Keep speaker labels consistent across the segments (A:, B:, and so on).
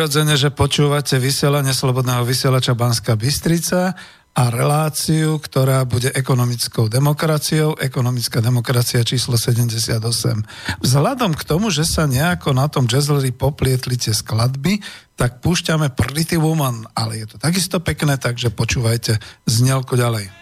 A: Prirodzene, že počúvate vysielanie Slobodného vysielača Banska Bystrica a reláciu, ktorá bude ekonomickou demokraciou, ekonomická demokracia číslo 78. Vzhľadom k tomu, že sa nejako na tom jazzleri poplietli tie skladby, tak púšťame Pretty Woman, ale je to takisto pekné, takže počúvajte znelko ďalej.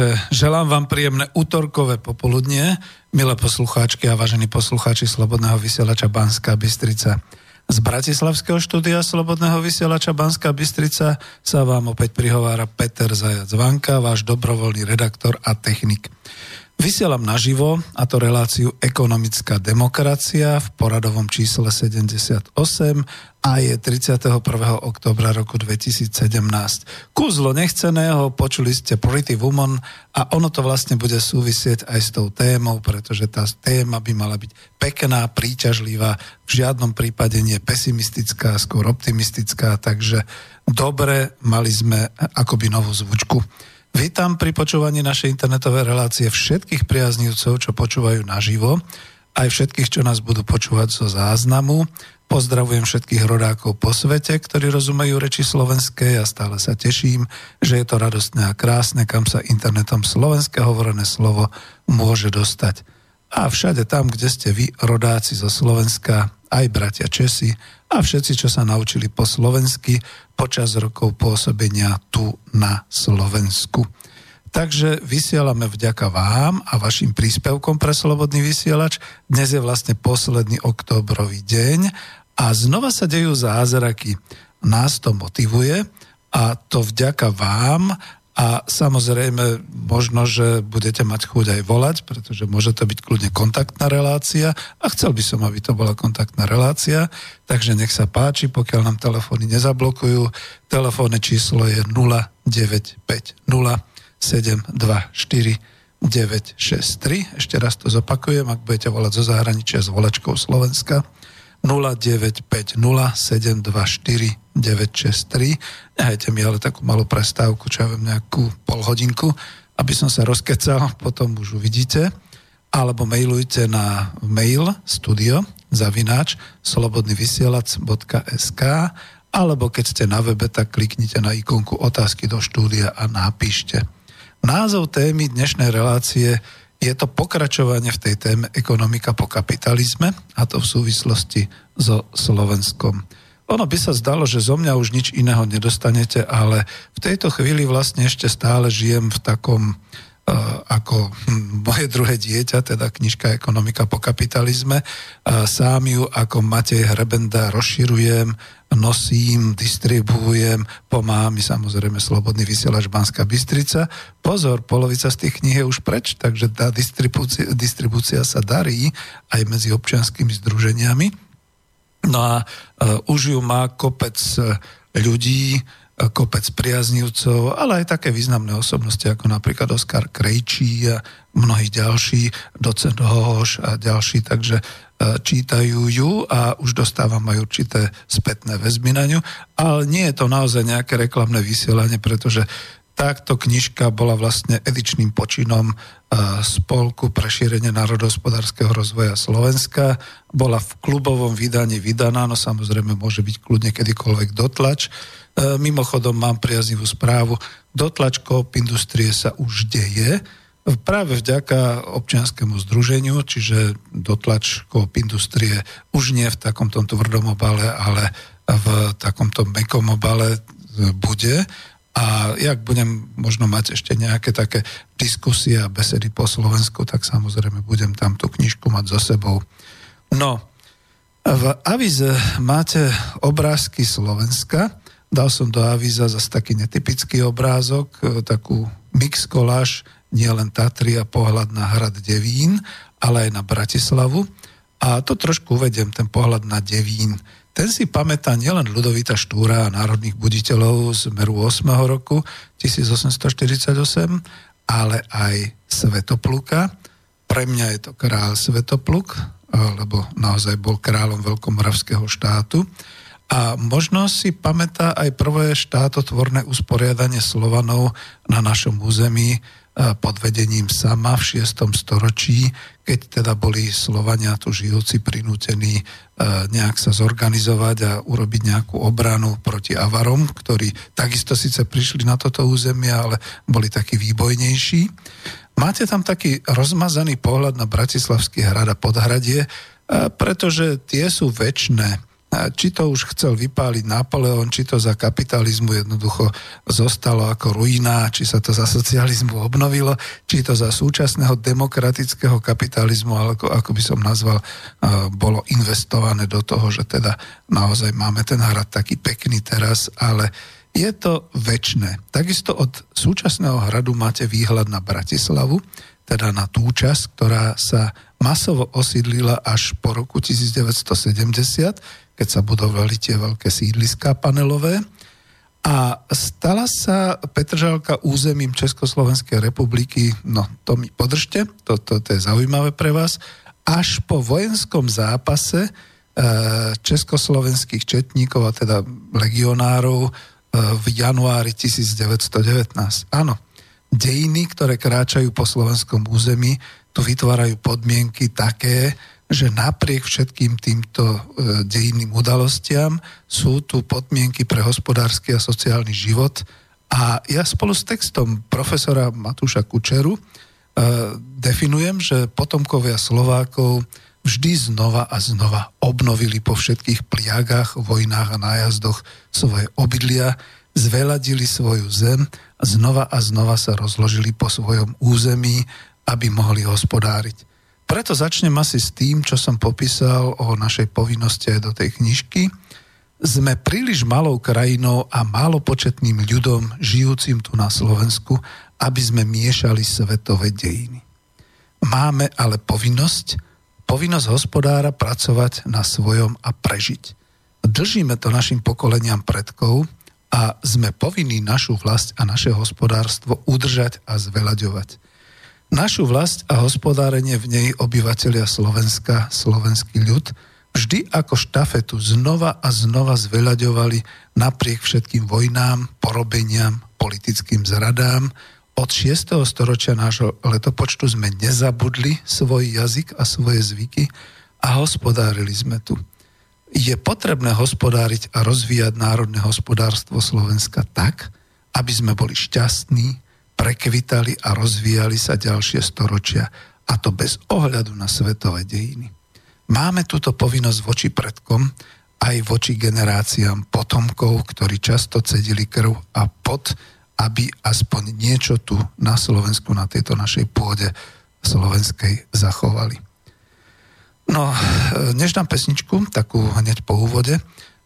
A: Takže želám vám príjemné útorkové popoludnie, milé poslucháčky a vážení poslucháči Slobodného vysielača Banská Bystrica. Z Bratislavského štúdia Slobodného vysielača Banská Bystrica sa vám opäť prihovára Peter Zajac Vanka, váš dobrovoľný redaktor a technik. Vysielam naživo, a to reláciu Ekonomická demokracia v poradovom čísle 78 a je 31. oktobra roku 2017. Kúzlo nechceného, počuli ste Pretty Woman a ono to vlastne bude súvisieť aj s tou témou, pretože tá téma by mala byť pekná, príťažlivá, v žiadnom prípade nie pesimistická, skôr optimistická, takže dobre, mali sme akoby novú zvučku. Vítam pri počúvaní našej internetovej relácie všetkých priaznivcov, čo počúvajú naživo, aj všetkých, čo nás budú počúvať zo záznamu. Pozdravujem všetkých rodákov po svete, ktorí rozumejú reči slovenskej a stále sa teším, že je to radostné a krásne, kam sa internetom slovenské hovorené slovo môže dostať. A všade tam, kde ste vy, rodáci zo Slovenska, aj bratia Česi a všetci, čo sa naučili po slovensky počas rokov pôsobenia tu na Slovensku. Takže vysielame vďaka vám a vašim príspevkom pre Slobodný vysielač. Dnes je vlastne posledný oktobrový deň a znova sa dejú zázraky. Nás to motivuje a to vďaka vám a samozrejme, možno, že budete mať chuť aj volať, pretože môže to byť kľudne kontaktná relácia a chcel by som, aby to bola kontaktná relácia, takže nech sa páči, pokiaľ nám telefóny nezablokujú. Telefónne číslo je 0950 724 963. Ešte raz to zopakujem, ak budete volať zo zahraničia s volačkou Slovenska 0950 724 963. Nehajte mi ale takú malú prestávku, čo ja viem, nejakú pol hodinku, aby som sa rozkecal, potom už uvidíte. Alebo mailujte na mail studio zavináč slobodnyvysielac.sk alebo keď ste na webe, tak kliknite na ikonku otázky do štúdia a napíšte. Názov témy dnešnej relácie je to pokračovanie v tej téme ekonomika po kapitalizme a to v súvislosti so Slovenskom. Ono by sa zdalo, že zo mňa už nič iného nedostanete, ale v tejto chvíli vlastne ešte stále žijem v takom ako hm, moje druhé dieťa, teda knižka Ekonomika po kapitalizme. Sám ju ako Matej Hrebenda rozširujem, nosím, distribuujem, pomáha mi samozrejme Slobodný vysielač Banská Bystrica. Pozor, polovica z tých kníh je už preč, takže tá distribúcia, distribúcia sa darí aj medzi občianskými združeniami. No a uh, už ju má kopec e, ľudí, kopec priaznivcov, ale aj také významné osobnosti, ako napríklad Oskar Krejčí a mnohí ďalší, docent Hohoš a ďalší, takže e, čítajú ju a už dostávam aj určité spätné väzby na ňu, ale nie je to naozaj nejaké reklamné vysielanie, pretože táto knižka bola vlastne edičným počinom e, Spolku pre šírenie národohospodárskeho rozvoja Slovenska. Bola v klubovom vydaní vydaná, no samozrejme môže byť kľudne kedykoľvek dotlač. E, mimochodom mám priaznivú správu, dotlač Coop Industrie sa už deje, práve vďaka občianskému združeniu, čiže dotlač Coop Industrie už nie v takomto tvrdom obale, ale v takomto mekom obale bude. A jak budem možno mať ešte nejaké také diskusie a besedy po Slovensku, tak samozrejme budem tam tú knižku mať so sebou. No, v avize máte obrázky Slovenska, Dal som do avíza zase taký netypický obrázok, e, takú mix koláž, nie len Tatry a pohľad na hrad Devín, ale aj na Bratislavu. A to trošku uvedem, ten pohľad na Devín. Ten si pamätá nielen Ludovita Štúra a národných buditeľov z Meru 8. roku 1848, ale aj Svetopluka. Pre mňa je to král Svetopluk, lebo naozaj bol kráľom Veľkomoravského štátu. A možno si pamätá aj prvé štátotvorné usporiadanie Slovanov na našom území e, pod vedením sama v 6. storočí, keď teda boli Slovania tu žijúci prinútení e, nejak sa zorganizovať a urobiť nejakú obranu proti Avarom, ktorí takisto síce prišli na toto územie, ale boli takí výbojnejší. Máte tam taký rozmazaný pohľad na Bratislavský hrad a podhradie, e, pretože tie sú väčšie či to už chcel vypáliť Napoleon, či to za kapitalizmu jednoducho zostalo ako ruina, či sa to za socializmu obnovilo, či to za súčasného demokratického kapitalizmu, ako, ako by som nazval, bolo investované do toho, že teda naozaj máme ten hrad taký pekný teraz, ale je to väčné. Takisto od súčasného hradu máte výhľad na Bratislavu, teda na tú časť, ktorá sa masovo osídlila až po roku 1970, keď sa budovali tie veľké sídliská panelové. A stala sa Petržalka územím Československej republiky, no to mi podržte, to, to, to je zaujímavé pre vás, až po vojenskom zápase e, československých četníkov, a teda legionárov e, v januári 1919. Áno, dejiny, ktoré kráčajú po slovenskom území, tu vytvárajú podmienky také, že napriek všetkým týmto e, dejinným udalostiam sú tu podmienky pre hospodársky a sociálny život. A ja spolu s textom profesora Matúša Kučeru e, definujem, že potomkovia Slovákov vždy znova a znova obnovili po všetkých pliagách, vojnách a nájazdoch svoje obydlia, zveladili svoju zem a znova a znova sa rozložili po svojom území, aby mohli hospodáriť. Preto začnem asi s tým, čo som popísal o našej povinnosti aj do tej knižky. Sme príliš malou krajinou a málo početným ľudom žijúcim tu na Slovensku, aby sme miešali svetové dejiny. Máme ale povinnosť, povinnosť hospodára pracovať na svojom a prežiť. Držíme to našim pokoleniam predkov a sme povinní našu vlast a naše hospodárstvo udržať a zvelaďovať. Našu vlast a hospodárenie v nej obyvateľia Slovenska, slovenský ľud, vždy ako štafetu znova a znova zveľaďovali napriek všetkým vojnám, porobeniam, politickým zradám. Od 6. storočia nášho letopočtu sme nezabudli svoj jazyk a svoje zvyky a hospodárili sme tu. Je potrebné hospodáriť a rozvíjať národné hospodárstvo Slovenska tak, aby sme boli šťastní, prekvitali a rozvíjali sa ďalšie storočia, a to bez ohľadu na svetové dejiny. Máme túto povinnosť voči predkom, aj voči generáciám potomkov, ktorí často cedili krv a pot, aby aspoň niečo tu na Slovensku, na tejto našej pôde slovenskej zachovali. No, než dám pesničku, takú hneď po úvode,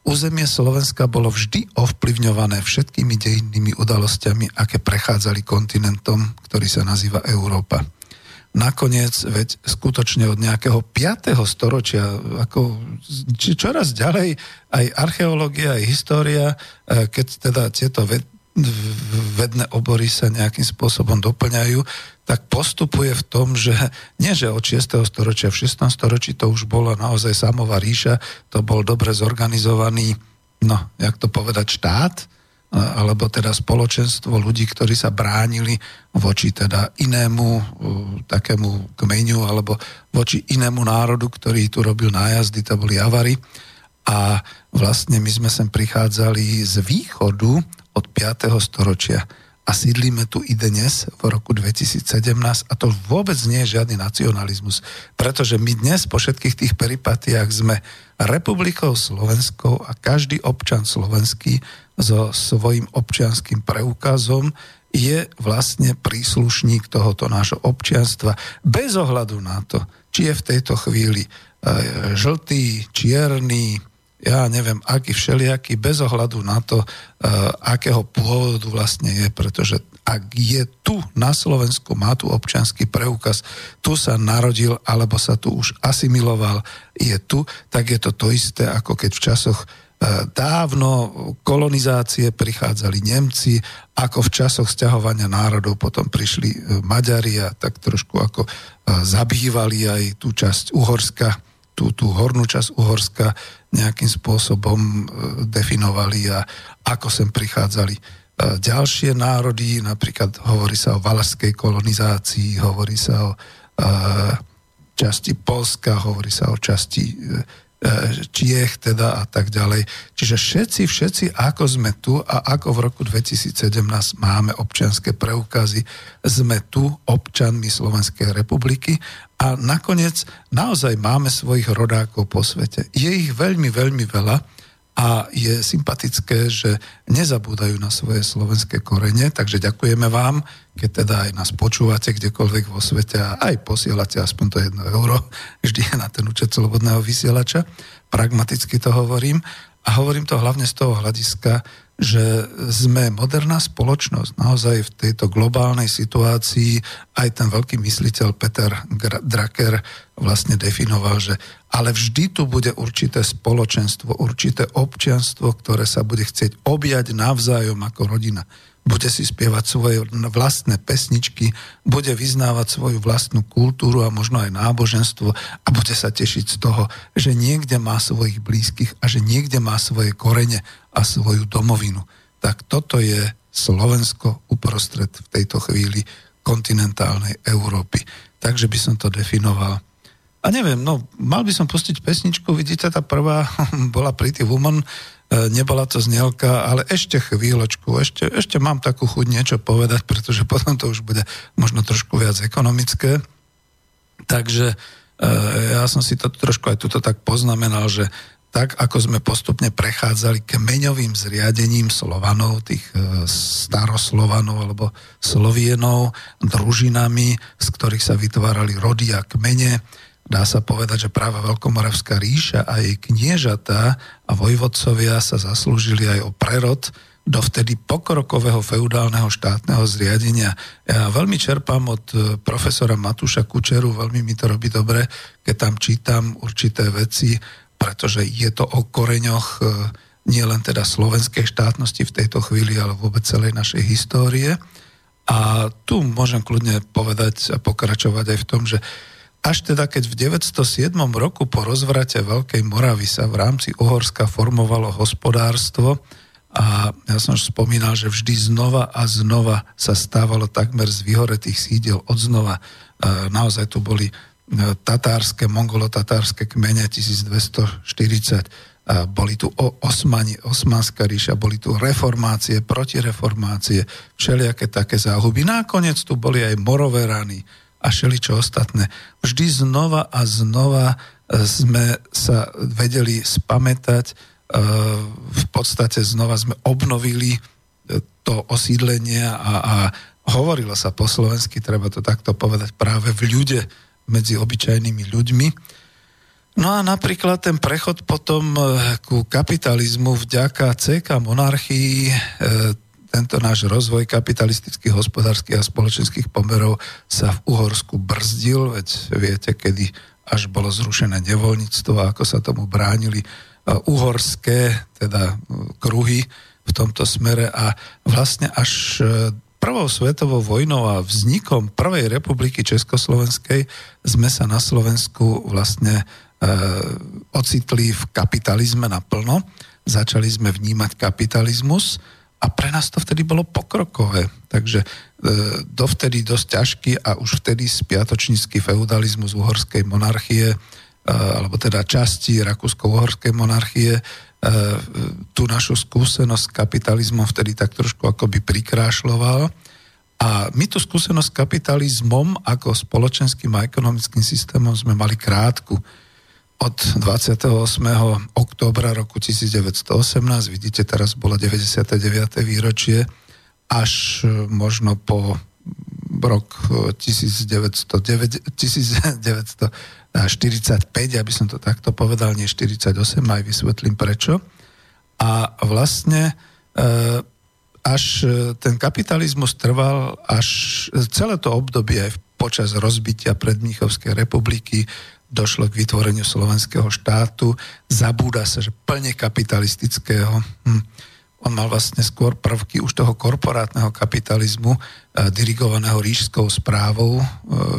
A: územie Slovenska bolo vždy ovplyvňované všetkými dejinnými udalosťami, aké prechádzali kontinentom, ktorý sa nazýva Európa. Nakoniec, veď skutočne od nejakého 5. storočia, ako čoraz ďalej, aj archeológia, aj história, e, keď teda tieto vedné obory sa nejakým spôsobom doplňajú, tak postupuje v tom, že nie, že od 6. storočia, v 6. storočí to už bola naozaj samová ríša, to bol dobre zorganizovaný, no, jak to povedať, štát, alebo teda spoločenstvo ľudí, ktorí sa bránili voči teda inému takému kmeňu alebo voči inému národu, ktorý tu robil nájazdy, to boli avary. A vlastne my sme sem prichádzali z východu od 5. storočia a sídlíme tu i dnes v roku 2017 a to vôbec nie je žiadny nacionalizmus, pretože my dnes po všetkých tých peripatiách sme republikou Slovenskou a každý občan slovenský so svojím občianským preukazom je vlastne príslušník tohoto nášho občianstva bez ohľadu na to, či je v tejto chvíli e, žltý, čierny, ja neviem, aký všelijaký, bez ohľadu na to, uh, akého pôvodu vlastne je, pretože ak je tu na Slovensku, má tu občanský preukaz, tu sa narodil, alebo sa tu už asimiloval, je tu, tak je to to isté, ako keď v časoch uh, dávno kolonizácie prichádzali Nemci, ako v časoch sťahovania národov potom prišli uh, Maďari a tak trošku ako zabývali aj tú časť Uhorska, tú, tú hornú časť Uhorska, nejakým spôsobom e, definovali a ako sem prichádzali. E, ďalšie národy, napríklad hovorí sa o valašskej kolonizácii, hovorí sa o e, časti Polska, hovorí sa o časti Čiech teda a tak ďalej. Čiže všetci, všetci, ako sme tu a ako v roku 2017 máme občianské preukazy, sme tu občanmi Slovenskej republiky a nakoniec naozaj máme svojich rodákov po svete. Je ich veľmi, veľmi veľa a je sympatické, že nezabúdajú na svoje slovenské korene, takže ďakujeme vám, keď teda aj nás počúvate kdekoľvek vo svete a aj posielate aspoň to jedno euro vždy na ten účet slobodného vysielača. Pragmaticky to hovorím a hovorím to hlavne z toho hľadiska, že sme moderná spoločnosť. Naozaj v tejto globálnej situácii aj ten veľký mysliteľ Peter Drucker vlastne definoval, že ale vždy tu bude určité spoločenstvo, určité občianstvo, ktoré sa bude chcieť objať navzájom ako rodina bude si spievať svoje vlastné pesničky, bude vyznávať svoju vlastnú kultúru a možno aj náboženstvo a bude sa tešiť z toho, že niekde má svojich blízkych a že niekde má svoje korene a svoju domovinu. Tak toto je Slovensko uprostred v tejto chvíli kontinentálnej Európy. Takže by som to definoval. A neviem, no, mal by som pustiť pesničku, vidíte, tá prvá bola Pretty Woman, E, nebola to znielka, ale ešte chvíľočku, ešte, ešte mám takú chuť niečo povedať, pretože potom to už bude možno trošku viac ekonomické. Takže e, ja som si to trošku aj tuto tak poznamenal, že tak ako sme postupne prechádzali kmeňovým zriadením Slovanov, tých e, staroslovanov alebo slovienov, družinami, z ktorých sa vytvárali rody a kmene, dá sa povedať, že práve Veľkomoravská ríša a jej kniežatá a vojvodcovia sa zaslúžili aj o prerod do vtedy pokrokového feudálneho štátneho zriadenia. Ja veľmi čerpám od e, profesora Matúša Kučeru, veľmi mi to robí dobre, keď tam čítam určité veci, pretože je to o koreňoch e, nie len teda slovenskej štátnosti v tejto chvíli, ale vôbec celej našej histórie. A tu môžem kľudne povedať a pokračovať aj v tom, že až teda keď v 907 roku po rozvrate Veľkej Moravy sa v rámci Uhorska formovalo hospodárstvo a ja som už spomínal, že vždy znova a znova sa stávalo takmer z vyhoretých sídel od znova. E, naozaj tu boli tatárske, mongolo-tatárske kmene 1240, boli tu Osmani, Osmanská ríša, boli tu reformácie, protireformácie, všelijaké také záhuby. Nakoniec tu boli aj morové rany, a všeličo ostatné. Vždy znova a znova e, sme sa vedeli spamätať, e, v podstate znova sme obnovili e, to osídlenie a, a hovorilo sa po slovensky, treba to takto povedať, práve v ľude medzi obyčajnými ľuďmi. No a napríklad ten prechod potom e, ku kapitalizmu vďaka CK monarchii, e, tento náš rozvoj kapitalistických, hospodárskych a spoločenských pomerov sa v Uhorsku brzdil, veď viete, kedy až bolo zrušené nevoľníctvo a ako sa tomu bránili e, uhorské, teda kruhy v tomto smere a vlastne až prvou svetovou vojnou a vznikom prvej republiky Československej sme sa na Slovensku vlastne e, ocitli v kapitalizme naplno. Začali sme vnímať kapitalizmus a pre nás to vtedy bolo pokrokové. Takže e, dovtedy dosť ťažký a už vtedy spiatočnícky feudalizmus uhorskej monarchie, e, alebo teda časti rakúsko-uhorskej monarchie tú našu skúsenosť s kapitalizmom vtedy tak trošku akoby prikrášľoval. A my tú skúsenosť s kapitalizmom ako spoločenským a ekonomickým systémom sme mali krátku. Od 28. októbra roku 1918, vidíte, teraz bolo 99. výročie, až možno po rok 1909, 1900 45, aby som to takto povedal, nie 48, aj vysvetlím prečo. A vlastne e, až e, ten kapitalizmus trval až celé to obdobie aj počas rozbitia predmníchovskej republiky došlo k vytvoreniu slovenského štátu. Zabúda sa, že plne kapitalistického. Hm. On mal vlastne skôr prvky už toho korporátneho kapitalizmu, e, dirigovaného rížskou správou e,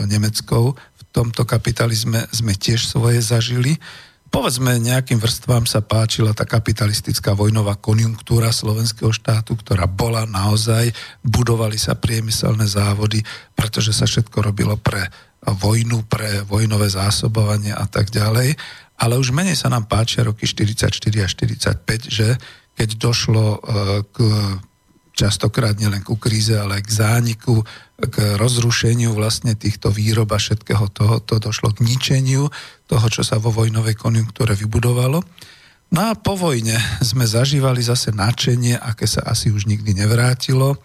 A: nemeckou tomto kapitalizme sme tiež svoje zažili. Povedzme, nejakým vrstvám sa páčila tá kapitalistická vojnová konjunktúra slovenského štátu, ktorá bola naozaj, budovali sa priemyselné závody, pretože sa všetko robilo pre vojnu, pre vojnové zásobovanie a tak ďalej. Ale už menej sa nám páčia roky 44 a 45, že keď došlo e, k častokrát nielen ku kríze, ale aj k zániku, k rozrušeniu vlastne týchto výrob a všetkého toho, to došlo k ničeniu toho, čo sa vo vojnovej konjunktúre vybudovalo. No a po vojne sme zažívali zase načenie, aké sa asi už nikdy nevrátilo.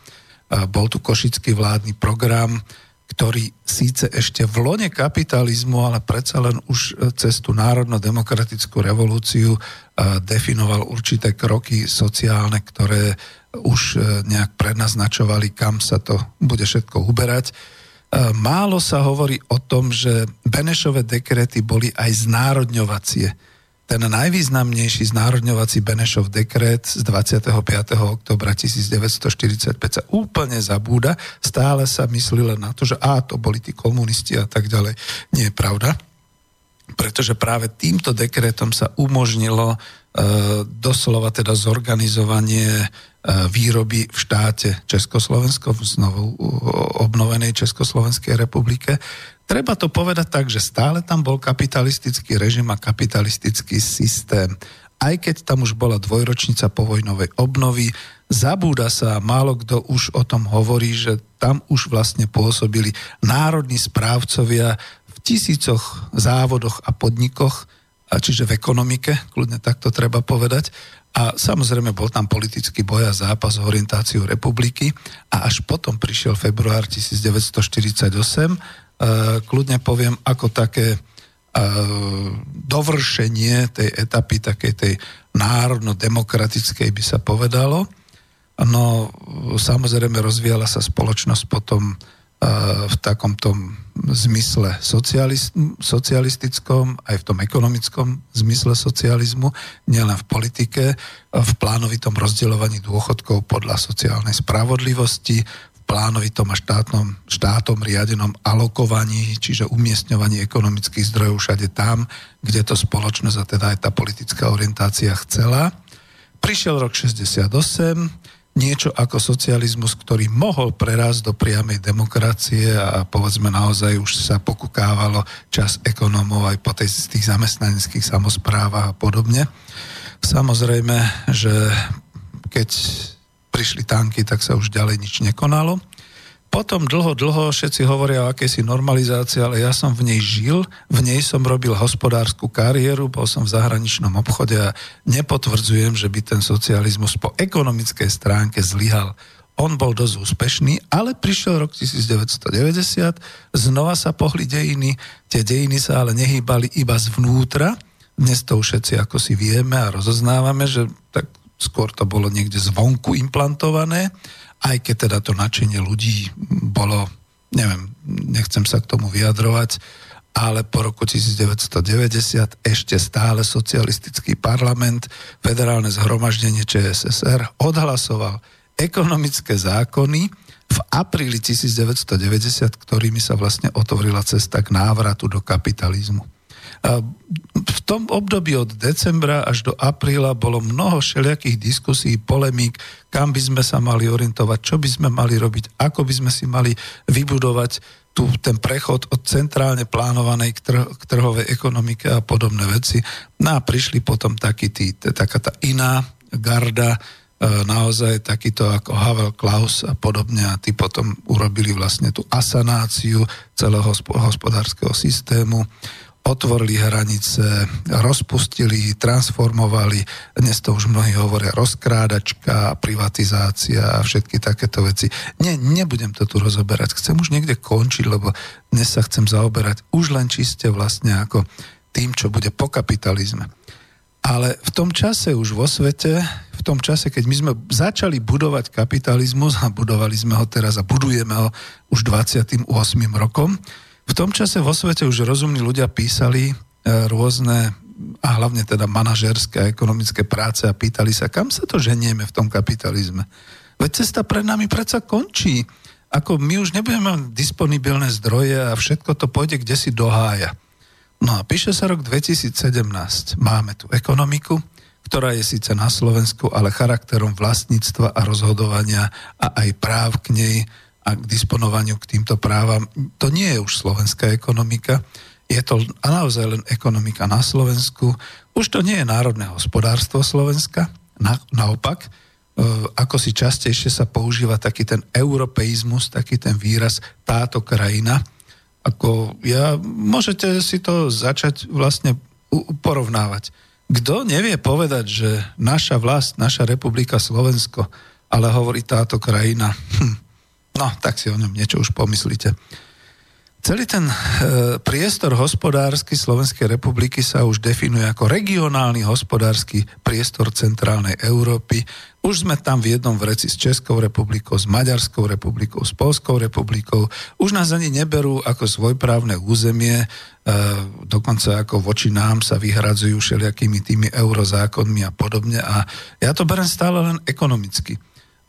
A: Bol tu košický vládny program, ktorý síce ešte v lone kapitalizmu, ale predsa len už cez tú národno-demokratickú revolúciu definoval určité kroky sociálne, ktoré už e, nejak prednaznačovali, kam sa to bude všetko uberať. E, málo sa hovorí o tom, že Benešové dekrety boli aj znárodňovacie. Ten najvýznamnejší znárodňovací Benešov dekret z 25. oktobra 1945 sa úplne zabúda. Stále sa myslí len na to, že á, to boli tí komunisti a tak ďalej. Nie je pravda pretože práve týmto dekretom sa umožnilo e, doslova teda zorganizovanie výroby v štáte Československo, v znovu obnovenej Československej republike. Treba to povedať tak, že stále tam bol kapitalistický režim a kapitalistický systém. Aj keď tam už bola dvojročnica povojnovej obnovy, zabúda sa, málo kto už o tom hovorí, že tam už vlastne pôsobili národní správcovia v tisícoch závodoch a podnikoch, čiže v ekonomike, kľudne takto treba povedať, a samozrejme bol tam politický boj a zápas o orientáciu republiky a až potom prišiel február 1948. E, kľudne poviem ako také e, dovršenie tej etapy, takej tej národno-demokratickej by sa povedalo. No samozrejme rozvíjala sa spoločnosť potom v takom tom zmysle socialist, socialistickom, aj v tom ekonomickom zmysle socializmu, nielen v politike, v plánovitom rozdeľovaní dôchodkov podľa sociálnej spravodlivosti, v plánovitom a štátnom, štátom riadenom alokovaní, čiže umiestňovaní ekonomických zdrojov všade tam, kde to spoločnosť a teda aj tá politická orientácia chcela. Prišiel rok 68, niečo ako socializmus, ktorý mohol prerásť do priamej demokracie a povedzme naozaj už sa pokukávalo čas ekonómov aj po tej, tých zamestnaneckých samozprávach a podobne. Samozrejme, že keď prišli tanky, tak sa už ďalej nič nekonalo. Potom dlho, dlho všetci hovoria o akejsi normalizácii, ale ja som v nej žil, v nej som robil hospodárskú kariéru, bol som v zahraničnom obchode a nepotvrdzujem, že by ten socializmus po ekonomickej stránke zlyhal. on bol dosť úspešný, ale prišiel rok 1990, znova sa pohli dejiny, tie dejiny sa ale nehýbali iba zvnútra, dnes to všetci ako si vieme a rozoznávame, že tak skôr to bolo niekde zvonku implantované, aj keď teda to načenie ľudí bolo, neviem, nechcem sa k tomu vyjadrovať, ale po roku 1990 ešte stále socialistický parlament, federálne zhromaždenie ČSSR odhlasoval ekonomické zákony v apríli 1990, ktorými sa vlastne otvorila cesta k návratu do kapitalizmu. V tom období od decembra až do apríla bolo mnoho všelijakých diskusí, polemík, kam by sme sa mali orientovať, čo by sme mali robiť, ako by sme si mali vybudovať tu ten prechod od centrálne plánovanej k, trh, k trhovej ekonomike a podobné veci. No a prišli potom taký tí, taká tá iná garda, e, naozaj takýto ako Havel Klaus a podobne a tí potom urobili vlastne tú asanáciu celého hospodárskeho systému otvorili hranice, rozpustili, transformovali, dnes to už mnohí hovoria rozkrádačka, privatizácia a všetky takéto veci. Nie, nebudem to tu rozoberať, chcem už niekde končiť, lebo dnes sa chcem zaoberať už len čiste vlastne ako tým, čo bude po kapitalizme. Ale v tom čase už vo svete, v tom čase, keď my sme začali budovať kapitalizmus a budovali sme ho teraz a budujeme ho už 28. rokom, v tom čase vo svete už rozumní ľudia písali e, rôzne a hlavne teda manažerské a ekonomické práce a pýtali sa, kam sa to ženieme v tom kapitalizme. Veď cesta pred nami predsa končí. Ako my už nebudeme mať disponibilné zdroje a všetko to pôjde kde si do hája. No a píše sa rok 2017. Máme tu ekonomiku, ktorá je síce na Slovensku, ale charakterom vlastníctva a rozhodovania a aj práv k nej a k disponovaniu k týmto právam. To nie je už slovenská ekonomika, je to naozaj len ekonomika na Slovensku. Už to nie je národné hospodárstvo Slovenska, na, naopak, e, ako si častejšie sa používa taký ten europeizmus, taký ten výraz táto krajina. Ako ja, môžete si to začať vlastne porovnávať. Kto nevie povedať, že naša vlast, naša republika Slovensko, ale hovorí táto krajina, hm, No, tak si o ňom niečo už pomyslíte. Celý ten e, priestor hospodársky Slovenskej republiky sa už definuje ako regionálny hospodársky priestor centrálnej Európy. Už sme tam v jednom vreci s Českou republikou, s Maďarskou republikou, s Polskou republikou. Už nás ani neberú ako svojprávne územie, e, dokonca ako voči nám sa vyhradzujú všelijakými tými eurozákonmi a podobne. A ja to berem stále len ekonomicky.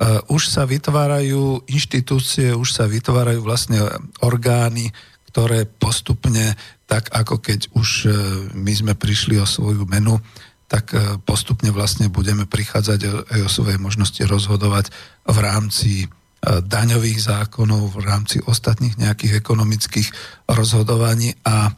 A: Eh, už sa vytvárajú inštitúcie, už sa vytvárajú vlastne orgány, ktoré postupne, tak ako keď už eh, my sme prišli o svoju menu, tak eh, postupne vlastne budeme prichádzať aj o svoje možnosti rozhodovať v rámci daňových zákonov, v rámci ostatných nejakých ekonomických rozhodovaní. A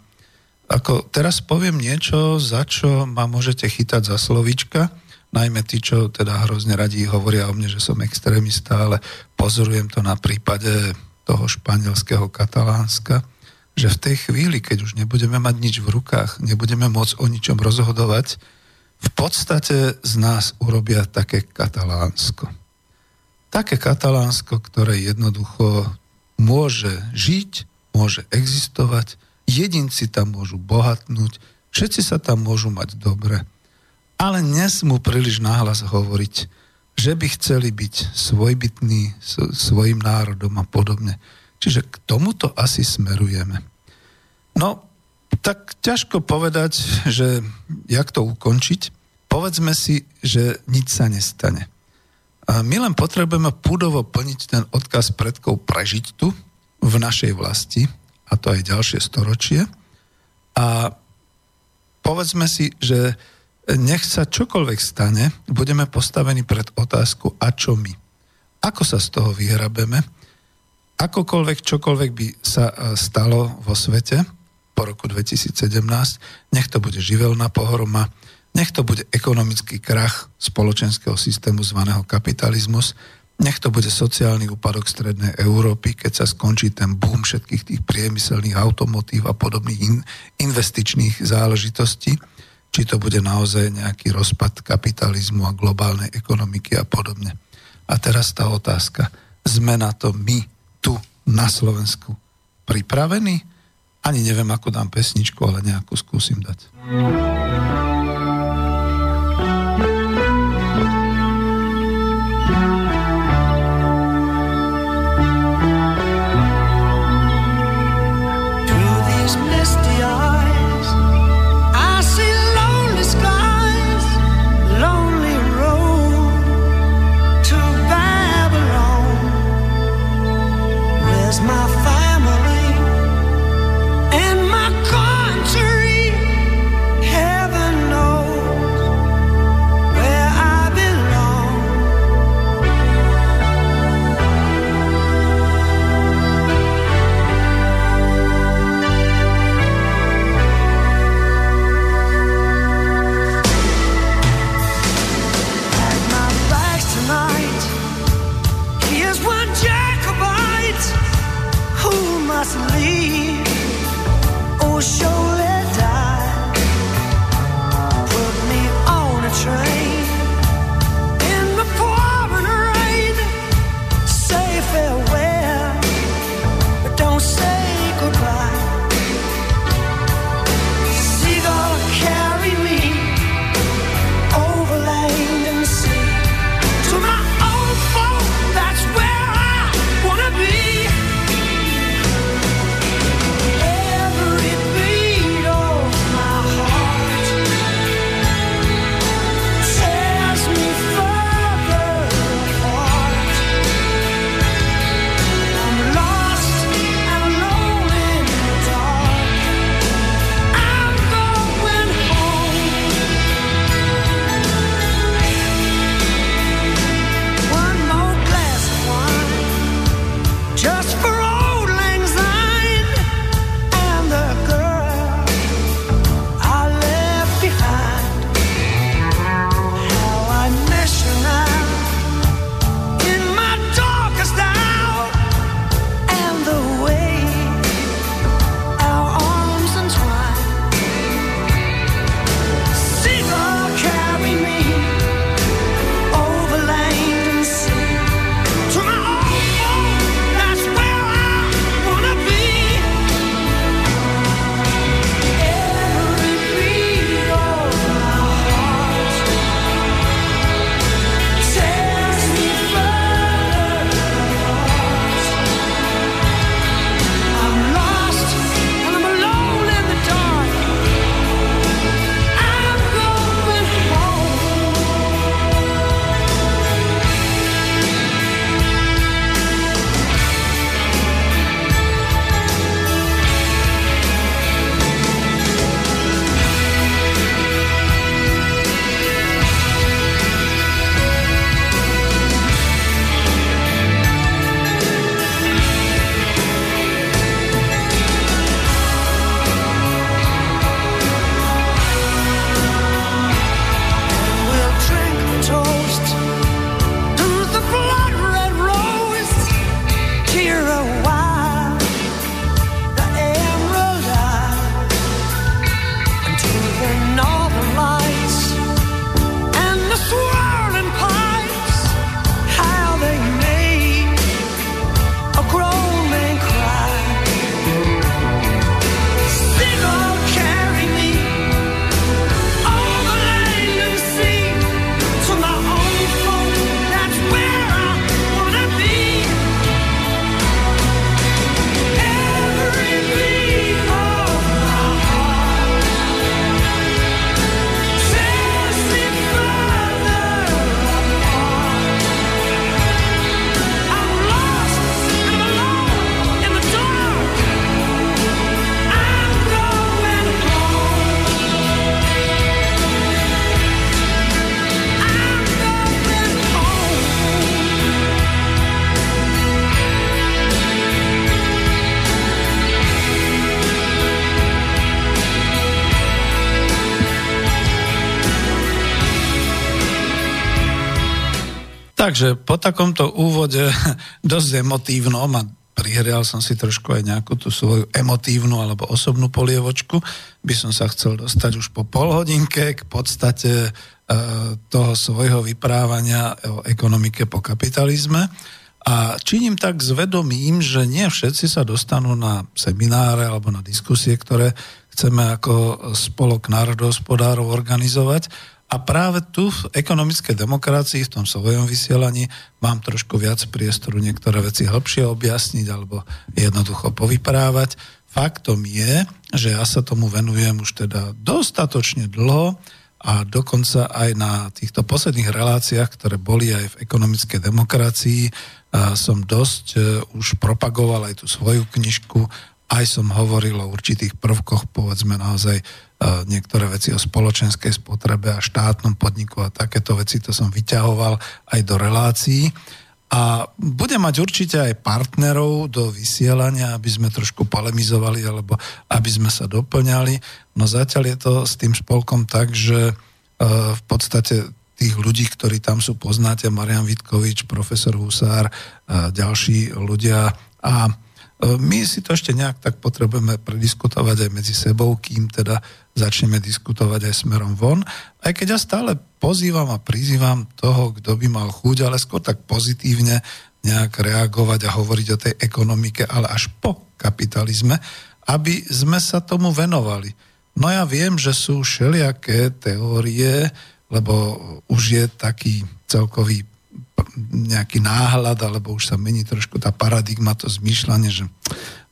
A: ako teraz poviem niečo, za čo ma môžete chytať za slovička, najmä tí, čo teda hrozne radí hovoria o mne, že som extrémista, ale pozorujem to na prípade toho španielského katalánska, že v tej chvíli, keď už nebudeme mať nič v rukách, nebudeme môcť o ničom rozhodovať, v podstate z nás urobia také katalánsko. Také katalánsko, ktoré jednoducho môže žiť, môže existovať, jedinci tam môžu bohatnúť, všetci sa tam môžu mať dobre ale nesmú príliš náhlas hovoriť, že by chceli byť svojbytní svojim národom a podobne. Čiže k tomuto asi smerujeme. No, tak ťažko povedať, že jak to ukončiť. Povedzme si, že nič sa nestane. A my len potrebujeme púdovo plniť ten odkaz predkov prežiť tu, v našej vlasti, a to aj ďalšie storočie. A povedzme si, že nech sa čokoľvek stane, budeme postavení pred otázku, a čo my? Ako sa z toho vyhrabeme? Akokoľvek, čokoľvek by sa e, stalo vo svete po roku 2017, nech to bude živelná pohroma, nech to bude ekonomický krach spoločenského systému zvaného kapitalizmus, nech to bude sociálny úpadok strednej Európy, keď sa skončí ten boom všetkých tých priemyselných automotív a podobných in, investičných záležitostí či to bude naozaj nejaký rozpad kapitalizmu a globálnej ekonomiky a podobne. A teraz tá otázka.
B: sme na to my tu na Slovensku pripravení? Ani neviem, ako dám pesničku, ale nejakú skúsim dať. Takže po takomto úvode dosť emotívnom a prihrial som si trošku aj nejakú tú svoju emotívnu alebo osobnú polievočku, by som sa chcel dostať už po pol hodinke k podstate e, toho svojho vyprávania o ekonomike po kapitalizme.
A: A činím tak zvedomím, že nie všetci sa dostanú na semináre alebo na diskusie, ktoré chceme ako spolok národohospodárov organizovať. A práve tu v ekonomickej demokracii, v tom svojom vysielaní, mám trošku viac priestoru niektoré veci hĺbšie objasniť alebo jednoducho povyprávať. Faktom je, že ja sa tomu venujem už teda dostatočne dlho a dokonca aj na týchto posledných reláciách, ktoré boli aj v ekonomickej demokracii, som dosť e, už propagoval aj tú svoju knižku aj som hovoril o určitých prvkoch, povedzme naozaj niektoré veci o spoločenskej spotrebe a štátnom podniku a takéto veci, to som vyťahoval aj do relácií. A budem mať určite aj partnerov do vysielania, aby sme trošku polemizovali alebo aby sme sa doplňali. No zatiaľ je to s tým spolkom tak, že e, v podstate tých ľudí, ktorí tam sú, poznáte, Marian Vitkovič, profesor Husár, ďalší ľudia a E, my si to ešte nejak tak potrebujeme prediskutovať aj medzi sebou, kým teda začneme diskutovať aj smerom von. Aj keď ja stále pozývam a prizývam toho, kto by mal chuť, ale skôr tak pozitívne nejak reagovať a hovoriť o tej ekonomike, ale až po kapitalizme, aby sme sa tomu venovali. No ja viem, že sú všelijaké teórie, lebo už je taký celkový nejaký náhľad, alebo už sa mení trošku tá paradigma, to zmýšľanie, že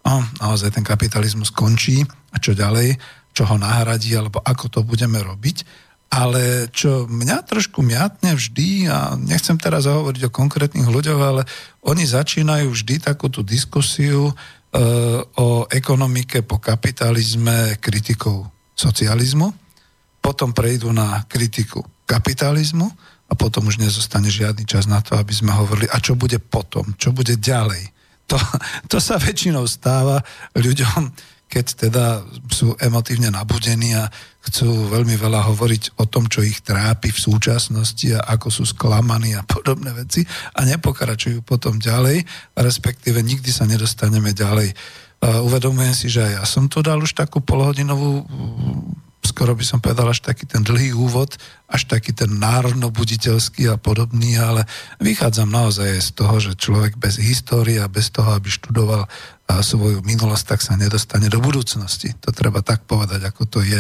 A: oh, naozaj ten kapitalizmus končí a čo ďalej, čo ho nahradí, alebo ako to budeme robiť. Ale čo mňa trošku miatne vždy, a nechcem teraz hovoriť o konkrétnych ľuďoch, ale oni začínajú vždy takú tú diskusiu e, o ekonomike po kapitalizme kritikou socializmu, potom prejdú na kritiku kapitalizmu a potom už nezostane žiadny čas na to, aby sme hovorili, a čo bude potom, čo bude ďalej. To, to sa väčšinou stáva ľuďom, keď teda sú emotívne nabudení a chcú veľmi veľa hovoriť o tom, čo ich trápi v súčasnosti a ako sú sklamaní a podobné veci a nepokračujú potom ďalej, respektíve nikdy sa nedostaneme ďalej. Uvedomujem si, že ja som tu dal už takú polhodinovú skoro by som povedal až taký ten dlhý úvod, až taký ten národnobuditeľský a podobný, ale vychádzam naozaj z toho, že človek bez histórie a bez toho, aby študoval svoju minulosť, tak sa nedostane do budúcnosti. To treba tak povedať, ako to je.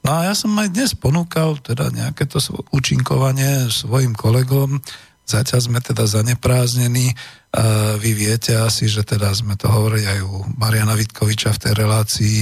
A: No a ja som aj dnes ponúkal teda nejaké to účinkovanie svojim kolegom, zatiaľ sme teda zanepráznení. Vy viete asi, že teda sme to hovorili aj u Mariana Vitkoviča v tej relácii,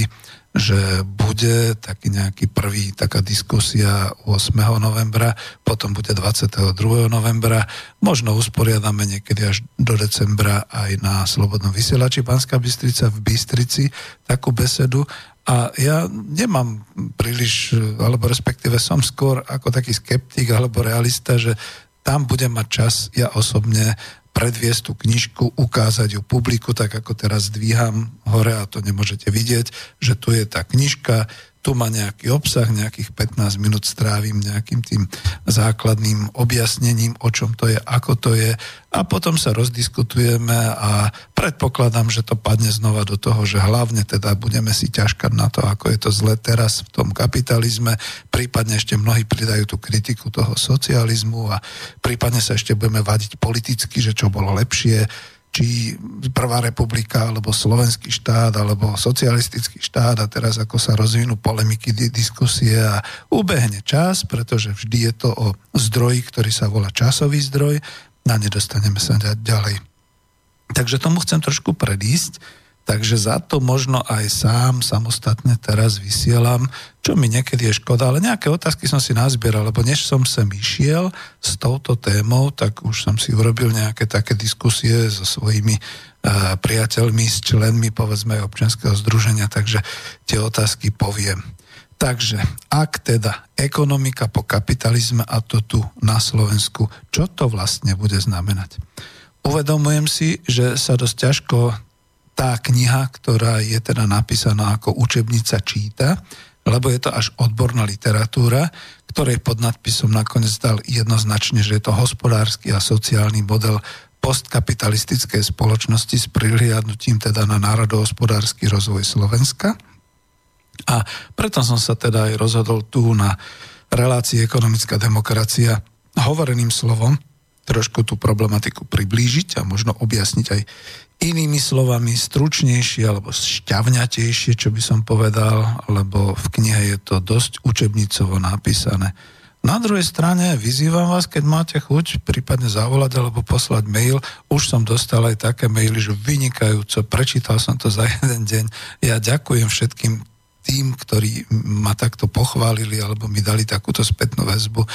A: že bude taký nejaký prvý, taká diskusia 8. novembra, potom bude 22. novembra, možno usporiadame niekedy až do decembra aj na Slobodnom vysielači Panská Bystrica v Bystrici takú besedu a ja nemám príliš, alebo respektíve som skôr ako taký skeptik alebo realista, že tam budem mať čas ja osobne predviesť tú knižku, ukázať ju publiku, tak ako teraz dvíham hore a to nemôžete vidieť, že tu je tá knižka, tu má nejaký obsah, nejakých 15 minút strávim nejakým tým základným objasnením, o čom to je, ako to je. A potom sa rozdiskutujeme a predpokladám, že to padne znova do toho, že hlavne teda budeme si ťažkať na to, ako je to zle teraz v tom kapitalizme, prípadne ešte mnohí pridajú tú kritiku toho socializmu a prípadne sa ešte budeme vadiť politicky, že čo bolo lepšie, či Prvá republika, alebo slovenský štát, alebo socialistický štát a teraz ako sa rozvinú polemiky, diskusie a ubehne čas, pretože vždy je to o zdroji, ktorý sa volá časový zdroj a nedostaneme sa ďalej. Takže tomu chcem trošku predísť Takže za to možno aj sám samostatne teraz vysielam, čo mi niekedy je škoda, ale nejaké otázky som si nazbieral, lebo než som sem išiel s touto témou, tak už som si urobil nejaké také diskusie so svojimi uh, priateľmi, s členmi, povedzme, občianského združenia, takže tie otázky poviem. Takže, ak teda ekonomika po kapitalizme a to tu na Slovensku, čo to vlastne bude znamenať? Uvedomujem si, že sa dosť ťažko tá kniha, ktorá je teda napísaná ako učebnica číta, lebo je to až odborná literatúra, ktorej pod nadpisom nakoniec dal jednoznačne, že je to hospodársky a sociálny model postkapitalistickej spoločnosti s prihliadnutím teda na národohospodársky rozvoj Slovenska. A preto som sa teda aj rozhodol tu na relácii ekonomická demokracia hovoreným slovom trošku tú problematiku priblížiť a možno objasniť aj inými slovami stručnejšie alebo šťavňatejšie, čo by som povedal, lebo v knihe je to dosť učebnicovo napísané. Na druhej strane vyzývam vás, keď máte chuť, prípadne zavolať alebo poslať mail. Už som dostal aj také maily, že vynikajúco, prečítal som to za jeden deň. Ja ďakujem všetkým tým, ktorí ma takto pochválili alebo mi dali takúto spätnú väzbu. E,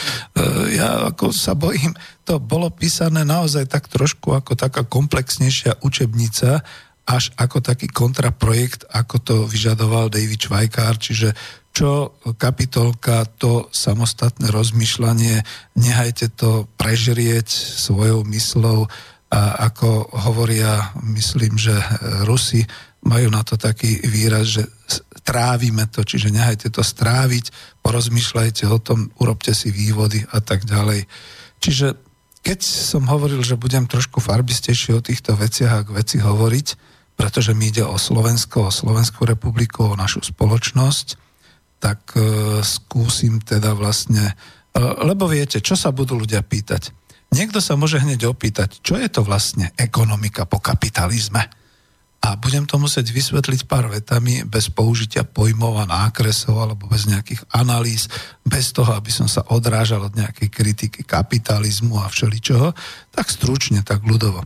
A: ja ako sa bojím, to bolo písané naozaj tak trošku ako taká komplexnejšia učebnica, až ako taký kontraprojekt, ako to vyžadoval David Švajkár, čiže čo kapitolka, to samostatné rozmýšľanie, nehajte to prežrieť svojou myslou a ako hovoria, myslím, že Rusi majú na to taký výraz, že trávime to, čiže nehajte to stráviť, porozmýšľajte o tom, urobte si vývody a tak ďalej. Čiže keď som hovoril, že budem trošku farbistejšie o týchto veciach a veci hovoriť, pretože mi ide o Slovensko, o Slovenskú republiku, o našu spoločnosť, tak e, skúsim teda vlastne, e, lebo viete, čo sa budú ľudia pýtať? Niekto sa môže hneď opýtať, čo je to vlastne ekonomika po kapitalizme? A budem to musieť vysvetliť pár vetami bez použitia pojmov a nákresov alebo bez nejakých analýz, bez toho, aby som sa odrážal od nejakej kritiky kapitalizmu a všeličoho, tak stručne, tak ľudovo.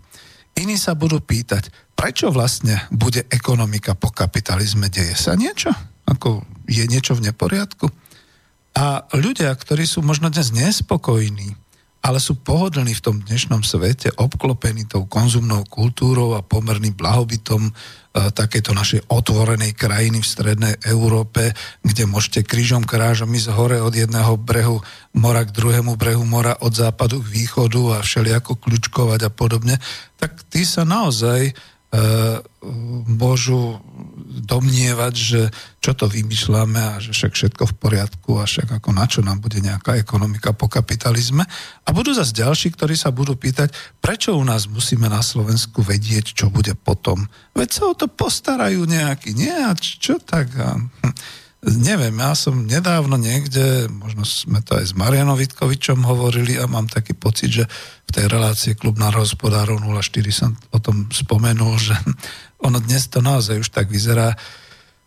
A: Iní sa budú pýtať, prečo vlastne bude ekonomika po kapitalizme, deje sa niečo? Ako je niečo v neporiadku? A ľudia, ktorí sú možno dnes nespokojní, ale sú pohodlní v tom dnešnom svete, obklopení tou konzumnou kultúrou a pomerným blahobytom e, takéto našej otvorenej krajiny v strednej Európe, kde môžete krížom krážom ísť hore od jedného brehu mora k druhému brehu mora, od západu k východu a všelijako kľúčkovať a podobne, tak tí sa naozaj môžu domnievať, že čo to vymýšľame a že však všetko v poriadku a však ako na čo nám bude nejaká ekonomika po kapitalizme. A budú zase ďalší, ktorí sa budú pýtať, prečo u nás musíme na Slovensku vedieť, čo bude potom. Veď sa o to postarajú nejaký, nie? A čo tak? A, hm neviem, ja som nedávno niekde, možno sme to aj s Marianom Vitkovičom hovorili a mám taký pocit, že v tej relácii Klub národospodárov 04 som o tom spomenul, že ono dnes to naozaj už tak vyzerá.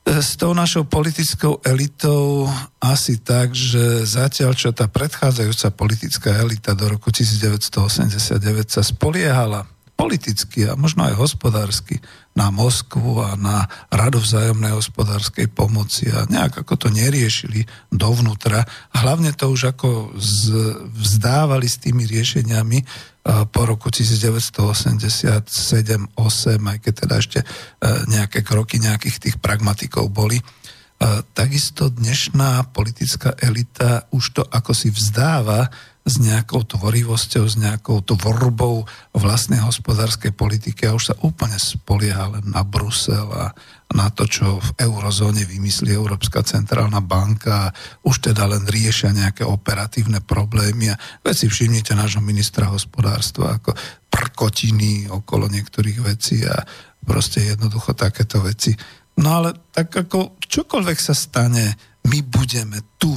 A: E, s tou našou politickou elitou asi tak, že zatiaľ, čo tá predchádzajúca politická elita do roku 1989 sa spoliehala politicky a možno aj hospodársky na Moskvu a na Radu vzájomnej hospodárskej pomoci a nejak ako to neriešili dovnútra. Hlavne to už ako z, vzdávali s tými riešeniami po roku 1987-8, aj keď teda ešte e, nejaké kroky nejakých tých pragmatikov boli. Takisto dnešná politická elita už to ako si vzdáva s nejakou tvorivosťou, s nejakou tvorbou vlastnej hospodárskej politiky a už sa úplne spolieha len na Brusel a na to, čo v eurozóne vymyslí Európska centrálna banka a už teda len riešia nejaké operatívne problémy a veci všimnite nášho ministra hospodárstva ako prkotiny okolo niektorých vecí a proste jednoducho takéto veci. No ale tak ako čokoľvek sa stane, my budeme tu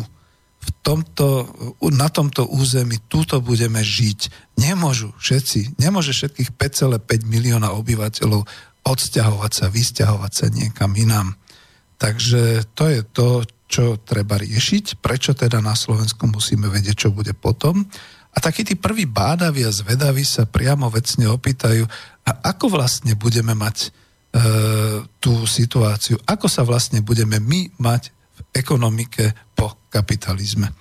A: v tomto, na tomto území túto budeme žiť. Nemôžu všetci, nemôže všetkých 5,5 milióna obyvateľov odsťahovať sa, vysťahovať sa niekam inám. Takže to je to, čo treba riešiť, prečo teda na Slovensku musíme vedieť, čo bude potom. A takí tí prví bádaví a zvedaví sa priamo vecne opýtajú, a ako vlastne budeme mať e, tú situáciu, ako sa vlastne budeme my mať v ekonomike po kapitalizme.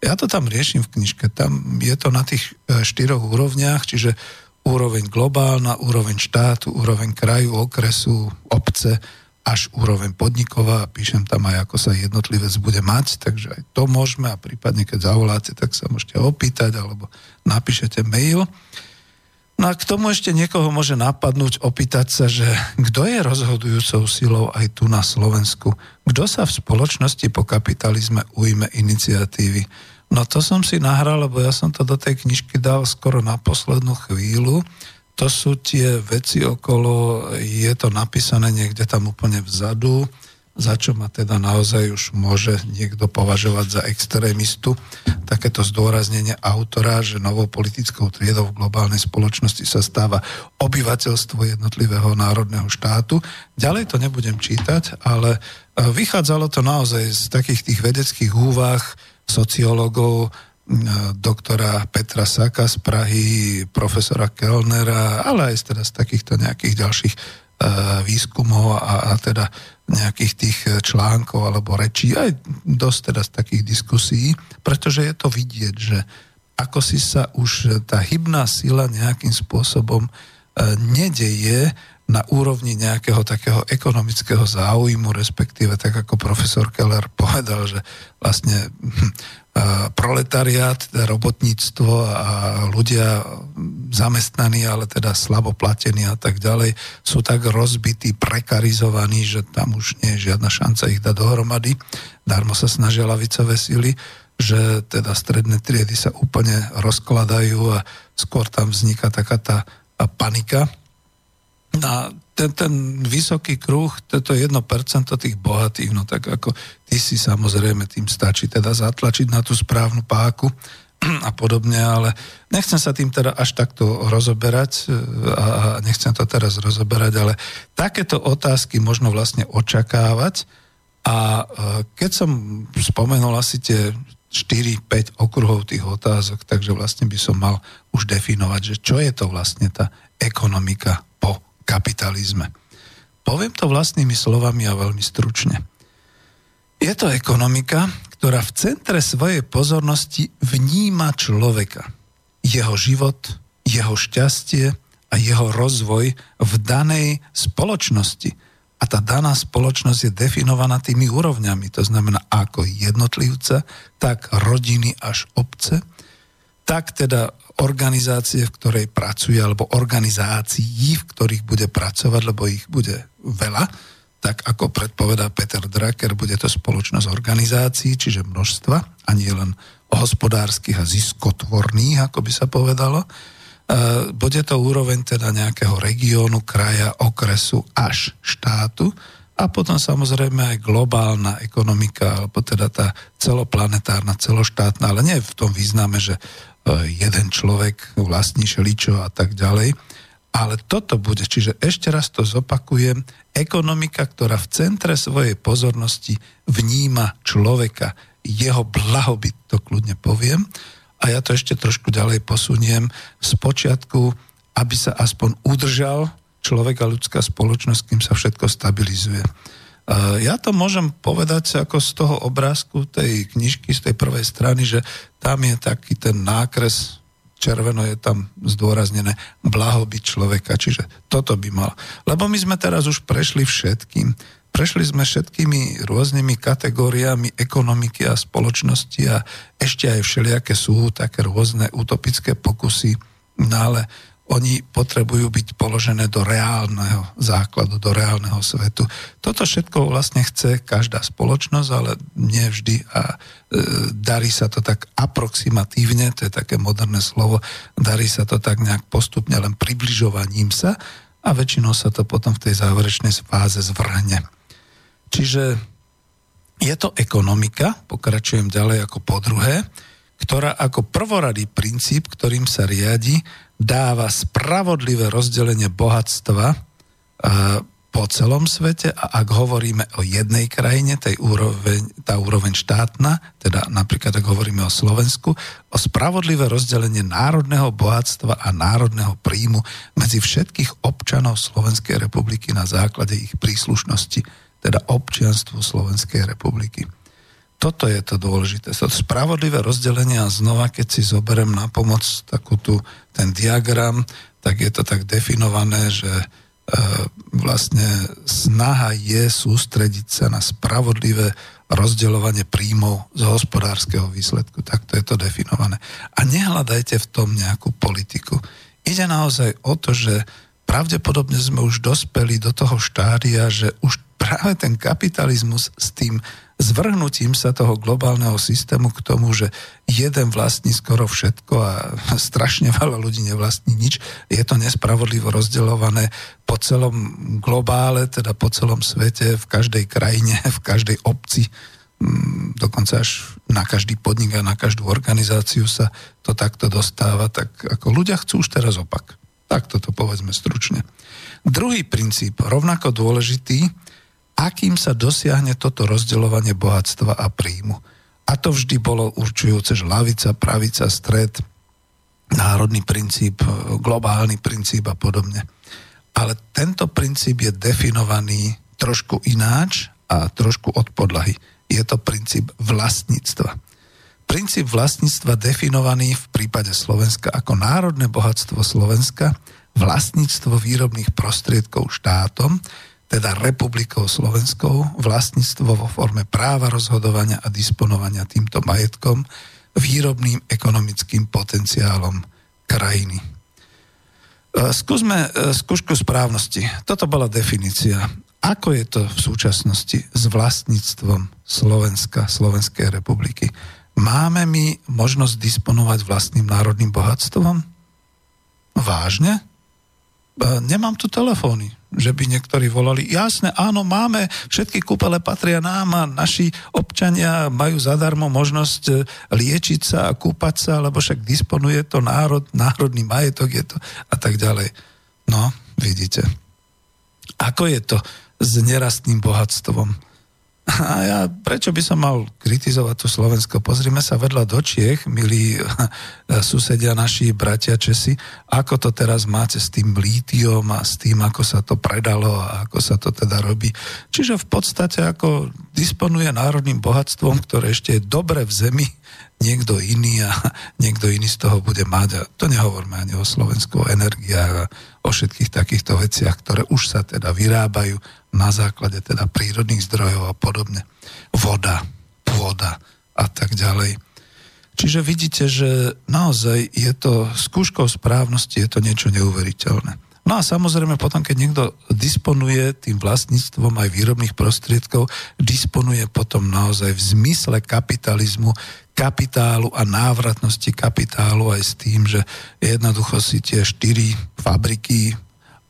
A: Ja to tam riešim v knižke. Tam je to na tých e, štyroch úrovniach, čiže úroveň globálna, úroveň štátu, úroveň kraju, okresu, obce, až úroveň podniková. Píšem tam aj, ako sa jednotlivec bude mať, takže aj to môžeme a prípadne, keď zavoláte, tak sa môžete opýtať alebo napíšete mail. No a k tomu ešte niekoho môže napadnúť opýtať sa, že kto je rozhodujúcou silou aj tu na Slovensku? Kto sa v spoločnosti po kapitalizme ujme iniciatívy? No to som si nahral, lebo ja som to do tej knižky dal skoro na poslednú chvíľu. To sú tie veci okolo, je to napísané niekde tam úplne vzadu, za čo ma teda naozaj už môže niekto považovať za extrémistu. Takéto zdôraznenie autora, že novou politickou triedou v globálnej spoločnosti sa stáva obyvateľstvo jednotlivého národného štátu. Ďalej to nebudem čítať, ale e, vychádzalo to naozaj z takých tých vedeckých úvah sociológov, doktora Petra Saka z Prahy, profesora Kellnera, ale aj teda z takýchto nejakých ďalších výskumov a, a teda nejakých tých e, článkov alebo rečí, aj dosť teda takých diskusí, pretože je to vidieť, že ako si sa už tá hybná sila nejakým spôsobom e, nedeje na úrovni nejakého takého ekonomického záujmu, respektíve tak ako profesor Keller povedal, že vlastne hm, proletariát, teda robotníctvo a ľudia zamestnaní, ale teda slabo platení a tak ďalej, sú tak rozbití, prekarizovaní, že tam už nie je žiadna šanca ich dať dohromady. Darmo sa snažia lavicové sily, že teda stredné triedy sa úplne rozkladajú a skôr tam vzniká taká tá panika. A ten, ten vysoký kruh, toto 1% tých bohatých, no tak ako ty si samozrejme tým stačí teda zatlačiť na tú správnu páku a podobne, ale nechcem sa tým teda až takto rozoberať e, a nechcem to teraz rozoberať, ale takéto otázky možno vlastne očakávať. A e, keď som spomenul asi tie 4-5 okruhov tých otázok, takže vlastne by som mal už definovať, že čo je to vlastne tá ekonomika kapitalizme. Poviem to vlastnými slovami a veľmi stručne. Je to ekonomika, ktorá v centre svojej pozornosti vníma človeka, jeho život, jeho šťastie a jeho rozvoj v danej spoločnosti. A tá daná spoločnosť je definovaná tými úrovňami, to znamená ako jednotlivca, tak rodiny až obce, tak teda organizácie, v ktorej pracuje, alebo organizácií, v ktorých bude pracovať, lebo ich bude veľa, tak ako predpovedá Peter Drucker, bude to spoločnosť organizácií, čiže množstva, a nie len hospodárskych a ziskotvorných, ako by sa povedalo. E, bude to úroveň teda nejakého regiónu, kraja, okresu až štátu a potom samozrejme aj globálna ekonomika, alebo teda tá celoplanetárna, celoštátna, ale nie v tom význame, že E, jeden človek vlastní šeličo a tak ďalej. Ale toto bude, čiže ešte raz to zopakujem, ekonomika, ktorá v centre svojej pozornosti vníma človeka, jeho blahobyt, to kľudne poviem. A ja to ešte trošku ďalej posuniem z počiatku, aby sa aspoň udržal človek a ľudská spoločnosť, kým sa všetko stabilizuje. Ja to môžem povedať ako z toho obrázku tej knižky, z tej prvej strany, že tam je taký ten nákres, červeno je tam zdôraznené blahobyt človeka, čiže toto by mal. Lebo my sme teraz už prešli všetkým. Prešli sme všetkými rôznymi kategóriami ekonomiky a spoločnosti a ešte aj všelijaké sú také rôzne utopické pokusy, no ale oni potrebujú byť položené do reálneho základu, do reálneho svetu. Toto všetko vlastne chce každá spoločnosť, ale nie vždy a e, darí sa to tak aproximatívne, to je také moderné slovo, darí sa to tak nejak postupne len približovaním sa a väčšinou sa to potom v tej záverečnej fáze zvrhne. Čiže je to ekonomika, pokračujem ďalej ako po druhé, ktorá ako prvoradý princíp, ktorým sa riadi, dáva spravodlivé rozdelenie bohatstva e, po celom svete a ak hovoríme o jednej krajine, tej úroveň, tá úroveň štátna, teda napríklad ak hovoríme o Slovensku, o spravodlivé rozdelenie národného bohatstva a národného príjmu medzi všetkých občanov Slovenskej republiky na základe ich príslušnosti, teda občianstvu Slovenskej republiky toto je to dôležité. To spravodlivé rozdelenie a znova, keď si zoberiem na pomoc takú tu, ten diagram, tak je to tak definované, že e, vlastne snaha je sústrediť sa na spravodlivé rozdeľovanie príjmov z hospodárskeho výsledku. Takto je to definované. A nehľadajte v tom nejakú politiku. Ide naozaj o to, že pravdepodobne sme už dospeli do toho štádia, že už práve ten kapitalizmus s tým zvrhnutím sa toho globálneho systému k tomu, že jeden vlastní skoro všetko a strašne veľa ľudí nevlastní nič, je to nespravodlivo rozdeľované po celom globále, teda po celom svete, v každej krajine, v každej obci, mm, dokonca až na každý podnik a na každú organizáciu sa to takto dostáva, tak ako ľudia chcú už teraz opak. Tak toto povedzme stručne. Druhý princíp, rovnako dôležitý, akým sa dosiahne toto rozdeľovanie bohatstva a príjmu. A to vždy bolo určujúce, že lavica, pravica, stred, národný princíp, globálny princíp a podobne. Ale tento princíp je definovaný trošku ináč a trošku od podlahy. Je to princíp vlastníctva. Princíp vlastníctva definovaný v prípade Slovenska ako národné bohatstvo Slovenska, vlastníctvo výrobných prostriedkov štátom, teda republikou Slovenskou, vlastníctvo vo forme práva rozhodovania a disponovania týmto majetkom, výrobným ekonomickým potenciálom krajiny. E, skúsme e, skúšku správnosti. Toto bola definícia. Ako je to v súčasnosti s vlastníctvom Slovenska, Slovenskej republiky? Máme my možnosť disponovať vlastným národným bohatstvom? Vážne? E, nemám tu telefóny že by niektorí volali, jasne, áno, máme, všetky kúpele patria nám a naši občania majú zadarmo možnosť e, liečiť sa a kúpať sa, lebo však disponuje to národ, národný majetok je to a tak ďalej. No, vidíte. Ako je to s nerastným bohatstvom? A ja, prečo by som mal kritizovať tu Slovensko? Pozrime sa vedľa do Čiech, milí susedia naši bratia Česi, ako to teraz máte s tým lítiom a s tým, ako sa to predalo a ako sa to teda robí. Čiže v podstate ako disponuje národným bohatstvom, ktoré ešte je dobre v zemi, niekto iný a niekto iný z toho bude mať. A to nehovorme ani o Slovensku, o energiách a o všetkých takýchto veciach, ktoré už sa teda vyrábajú na základe teda prírodných zdrojov a podobne. Voda, pôda a tak ďalej. Čiže vidíte, že naozaj je to skúškou správnosti, je to niečo neuveriteľné. No a samozrejme potom, keď niekto disponuje tým vlastníctvom aj výrobných prostriedkov, disponuje potom naozaj v zmysle kapitalizmu, kapitálu a návratnosti kapitálu aj s tým, že jednoducho si tie štyri fabriky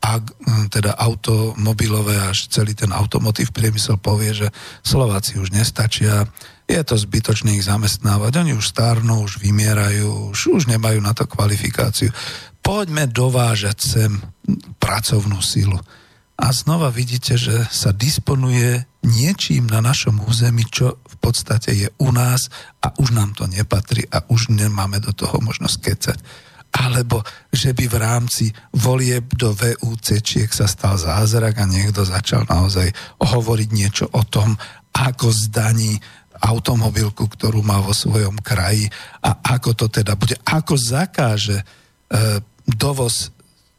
A: a teda automobilové až celý ten automotív priemysel povie, že Slováci už nestačia, je to zbytočné ich zamestnávať, oni už starnú, už vymierajú, už, už nemajú na to kvalifikáciu. Poďme dovážať sem pracovnú silu. A znova vidíte, že sa disponuje niečím na našom území, čo v podstate je u nás a už nám to nepatrí a už nemáme do toho možnosť kecať. Alebo že by v rámci volieb do VUC-čiek sa stal zázrak a niekto začal naozaj hovoriť niečo o tom, ako zdaní automobilku, ktorú má vo svojom kraji a ako to teda bude, ako zakáže e, dovoz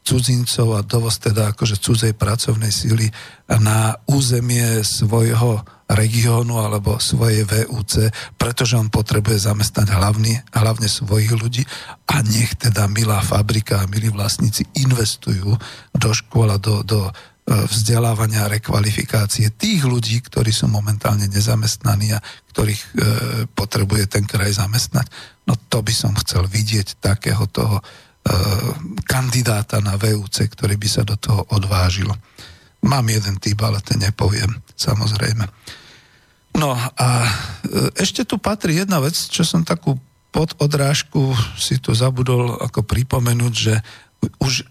A: cudzincov a dovoz teda akože cudzej pracovnej síly na územie svojho regiónu alebo svojej VUC, pretože on potrebuje zamestnať hlavne, hlavne svojich ľudí a nech teda milá fabrika a milí vlastníci investujú do škôl do, do e, vzdelávania a rekvalifikácie tých ľudí, ktorí sú momentálne nezamestnaní a ktorých e, potrebuje ten kraj zamestnať. No to by som chcel vidieť takého toho kandidáta na VUC, ktorý by sa do toho odvážil. Mám jeden typ, ale ten nepoviem, samozrejme. No a e, ešte tu patrí jedna vec, čo som takú pod odrážku si tu zabudol ako pripomenúť, že už e,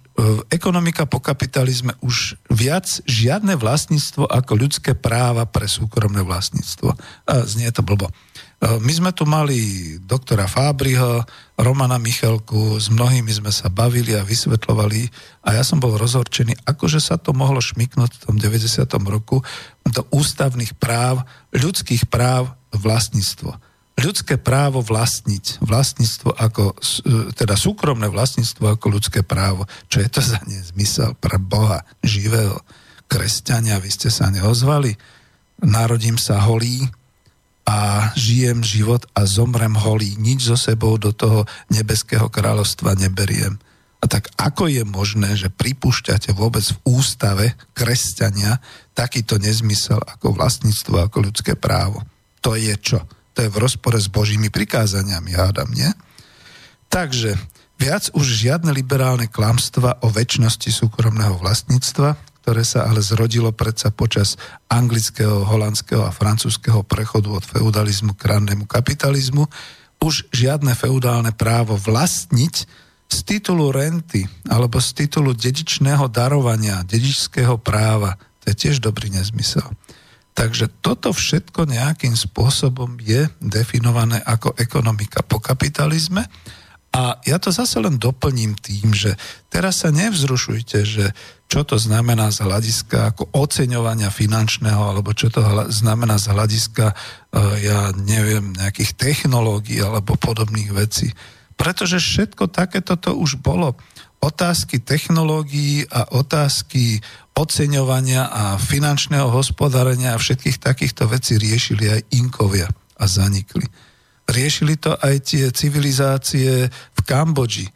A: ekonomika po kapitalizme už viac žiadne vlastníctvo ako ľudské práva pre súkromné vlastníctvo. Znie to blbo. E, my sme tu mali doktora Fábriho, Romana Michalku, s mnohými sme sa bavili a vysvetľovali a ja som bol rozhorčený, akože sa to mohlo šmiknúť v tom 90. roku do ústavných práv, ľudských práv vlastníctvo. Ľudské právo vlastniť, vlastníctvo ako, e, teda súkromné vlastníctvo ako ľudské právo. Čo je to za nezmysel pre Boha živého? Kresťania, vy ste sa neozvali? Narodím sa holý, a žijem život a zomrem holý. Nič so sebou do toho nebeského kráľovstva neberiem. A tak ako je možné, že pripúšťate vôbec v ústave kresťania takýto nezmysel ako vlastníctvo, ako ľudské právo? To je čo? To je v rozpore s Božími prikázaniami, hádam, nie? Takže viac už žiadne liberálne klamstva o väčšnosti súkromného vlastníctva, ktoré sa ale zrodilo predsa počas anglického, holandského a francúzského prechodu od feudalizmu k rannému kapitalizmu, už žiadne feudálne právo vlastniť z titulu renty alebo z titulu dedičného darovania, dedičského práva, to je tiež dobrý nezmysel. Takže toto všetko nejakým spôsobom je definované ako ekonomika po kapitalizme. A ja to zase len doplním tým, že teraz sa nevzrušujte, že čo to znamená z hľadiska ako oceňovania finančného, alebo čo to znamená z hľadiska, e, ja neviem, nejakých technológií alebo podobných vecí. Pretože všetko takéto to už bolo. Otázky technológií a otázky oceňovania a finančného hospodárenia a všetkých takýchto vecí riešili aj Inkovia a zanikli. Riešili to aj tie civilizácie v Kambodži,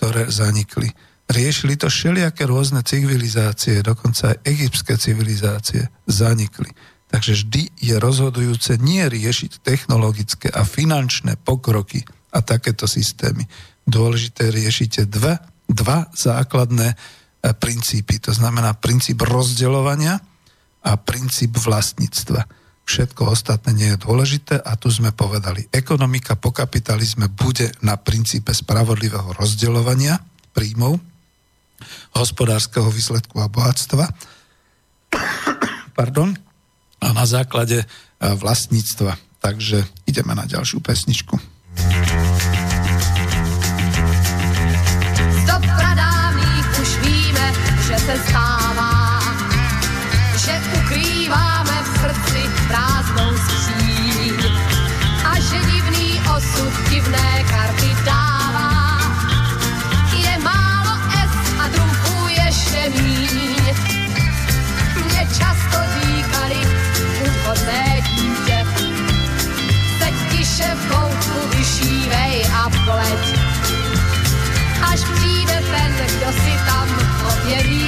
A: ktoré zanikli. Riešili to všelijaké rôzne civilizácie, dokonca aj egyptské civilizácie zanikli. Takže vždy je rozhodujúce nie riešiť technologické a finančné pokroky, a takéto systémy. Dôležité riešite dve, dva základné e, princípy. To znamená princíp rozdeľovania a princíp vlastníctva. Všetko ostatné nie je dôležité a tu sme povedali, ekonomika po kapitalizme bude na princípe spravodlivého rozdeľovania príjmov, hospodárskeho výsledku a bohatstva pardon, a na základe e, vlastníctva. Takže ideme na ďalšiu pesničku.
C: Z pradávných už víme, že se stává, že ukrýváme Až přijde ten, kdo si tam objeví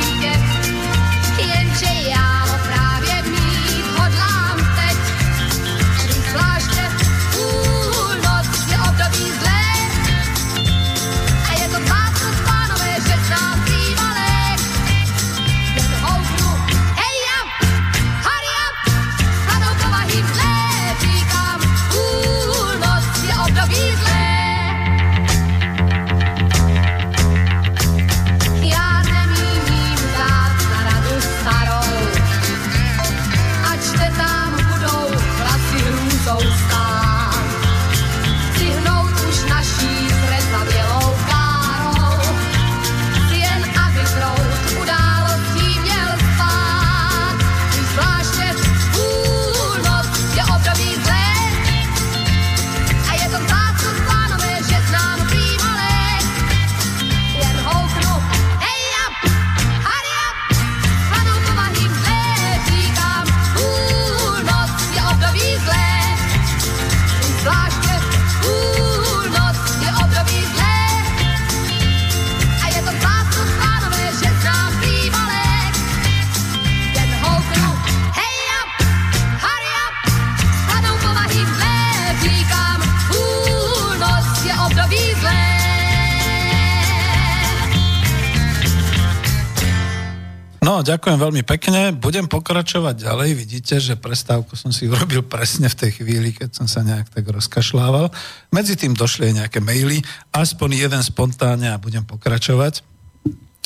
A: Ďakujem veľmi pekne. Budem pokračovať ďalej. Vidíte, že prestávku som si urobil presne v tej chvíli, keď som sa nejak tak rozkašľával. Medzi tým došli aj nejaké maily, aspoň jeden spontánne a budem pokračovať.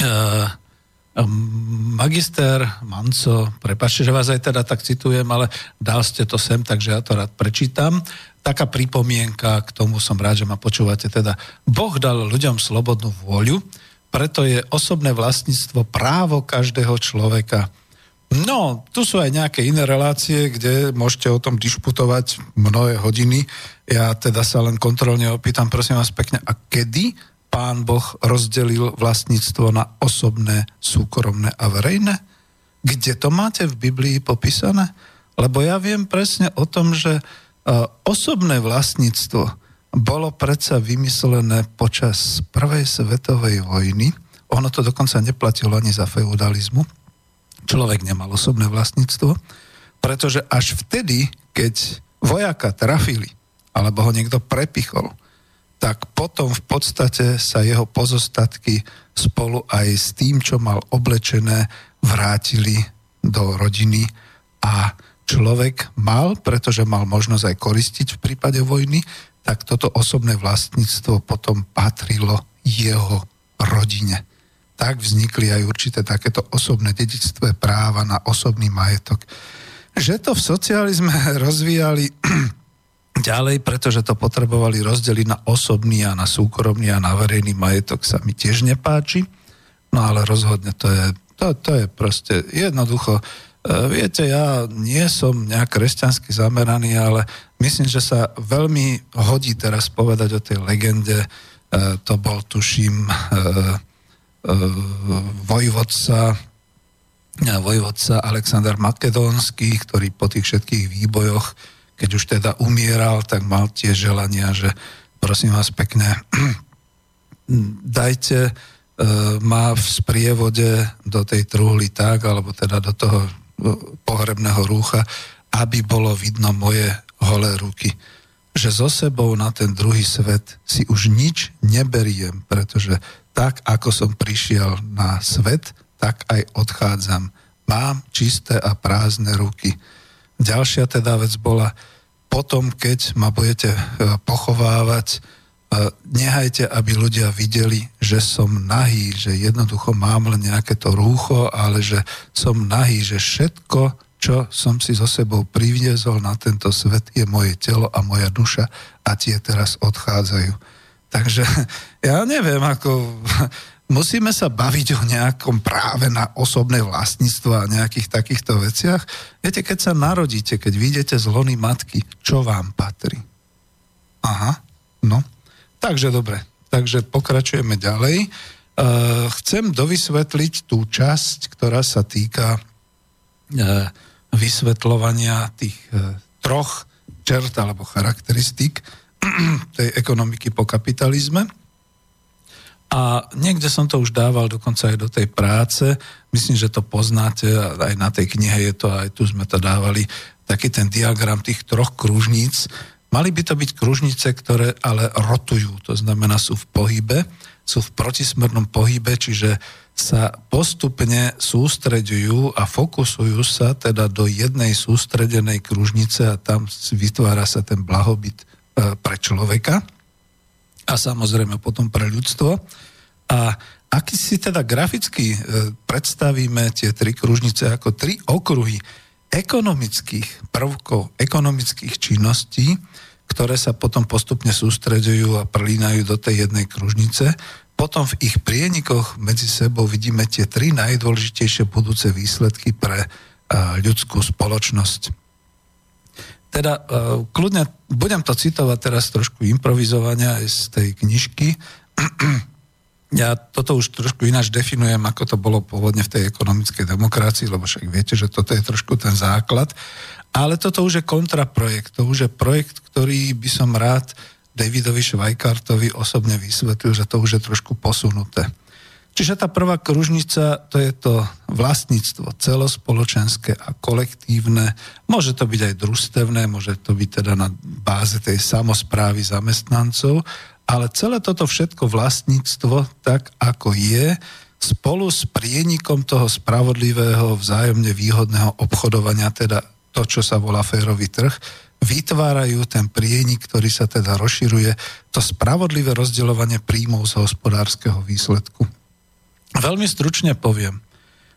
A: Uh, Magister Manco, prepačte, že vás aj teda tak citujem, ale dal ste to sem, takže ja to rád prečítam. Taká pripomienka, k tomu som rád, že ma počúvate. Teda Boh dal ľuďom slobodnú vôľu, preto je osobné vlastníctvo právo každého človeka. No, tu sú aj nejaké iné relácie, kde môžete o tom disputovať mnohé hodiny. Ja teda sa len kontrolne opýtam, prosím vás pekne, a kedy pán Boh rozdelil vlastníctvo na osobné, súkromné a verejné? Kde to máte v Biblii popísané? Lebo ja viem presne o tom, že uh, osobné vlastníctvo bolo predsa vymyslené počas prvej svetovej vojny. Ono to dokonca neplatilo ani za feudalizmu. Človek nemal osobné vlastníctvo, pretože až vtedy, keď vojaka trafili, alebo ho niekto prepichol, tak potom v podstate sa jeho pozostatky spolu aj s tým, čo mal oblečené, vrátili do rodiny a človek mal, pretože mal možnosť aj koristiť v prípade vojny, tak toto osobné vlastníctvo potom patrilo jeho rodine. Tak vznikli aj určité takéto osobné dedictvé práva na osobný majetok. Že to v socializme rozvíjali ďalej, pretože to potrebovali rozdeliť na osobný a na súkromný a na verejný majetok sa mi tiež nepáči. No ale rozhodne to je, to, to je proste jednoducho. E, viete, ja nie som nejak kresťansky zameraný, ale myslím, že sa veľmi hodí teraz povedať o tej legende. E, to bol, tuším, e, vojvodca vojvodca Aleksandr Makedónsky, ktorý po tých všetkých výbojoch keď už teda umieral, tak mal tie želania, že prosím vás pekne, dajte ma v sprievode do tej truhly tak, alebo teda do toho pohrebného rúcha, aby bolo vidno moje holé ruky. Že so sebou na ten druhý svet si už nič neberiem, pretože tak, ako som prišiel na svet, tak aj odchádzam. Mám čisté a prázdne ruky Ďalšia teda vec bola, potom, keď ma budete e, pochovávať, nehajte, aby ľudia videli, že som nahý, že jednoducho mám len nejaké to rúcho, ale že som nahý, že všetko, čo som si so sebou priviezol na tento svet, je moje telo a moja duša a tie teraz odchádzajú. Takže ja neviem, ako musíme sa baviť o nejakom práve na osobné vlastníctvo a nejakých takýchto veciach. Viete, keď sa narodíte, keď vyjdete z lony matky, čo vám patrí? Aha, no. Takže dobre, takže pokračujeme ďalej. Uh, chcem dovysvetliť tú časť, ktorá sa týka uh, vysvetľovania tých uh, troch čert alebo charakteristík tej ekonomiky po kapitalizme. A niekde som to už dával dokonca aj do tej práce. Myslím, že to poznáte, aj na tej knihe je to, aj tu sme to dávali, taký ten diagram tých troch kružníc. Mali by to byť kružnice, ktoré ale rotujú, to znamená sú v pohybe, sú v protismernom pohybe, čiže sa postupne sústreďujú a fokusujú sa teda do jednej sústredenej kružnice a tam vytvára sa ten blahobyt e, pre človeka a samozrejme potom pre ľudstvo. A ak si teda graficky e, predstavíme tie tri kružnice ako tri okruhy ekonomických prvkov, ekonomických činností, ktoré sa potom postupne sústredujú a prlínajú do tej jednej kružnice, potom v ich prienikoch medzi sebou vidíme tie tri najdôležitejšie budúce výsledky pre e, ľudskú spoločnosť. Teda uh, kľudne, budem to citovať teraz trošku improvizovania aj z tej knižky. ja toto už trošku ináč definujem, ako to bolo pôvodne v tej ekonomickej demokracii, lebo však viete, že toto je trošku ten základ. Ale toto už je kontraprojekt. To už je projekt, ktorý by som rád Davidovi Švajkartovi osobne vysvetlil, že to už je trošku posunuté. Čiže tá prvá kružnica, to je to vlastníctvo celospoločenské a kolektívne. Môže to byť aj družstevné, môže to byť teda na báze tej samozprávy zamestnancov, ale celé toto všetko vlastníctvo, tak ako je, spolu s prienikom toho spravodlivého, vzájomne výhodného obchodovania, teda to, čo sa volá férový trh, vytvárajú ten prienik, ktorý sa teda rozširuje, to spravodlivé rozdeľovanie príjmov z hospodárskeho výsledku. Veľmi stručne poviem.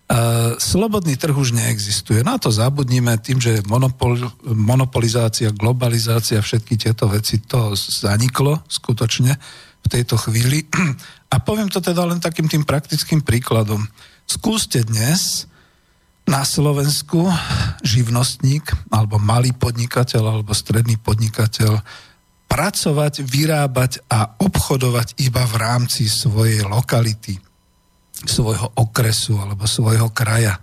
A: Uh, slobodný trh už neexistuje. Na to zabudnime tým, že monopol, monopolizácia, globalizácia, všetky tieto veci, to zaniklo skutočne v tejto chvíli. A poviem to teda len takým tým praktickým príkladom. Skúste dnes na Slovensku živnostník, alebo malý podnikateľ, alebo stredný podnikateľ pracovať, vyrábať a obchodovať iba v rámci svojej lokality svojho okresu alebo svojho kraja.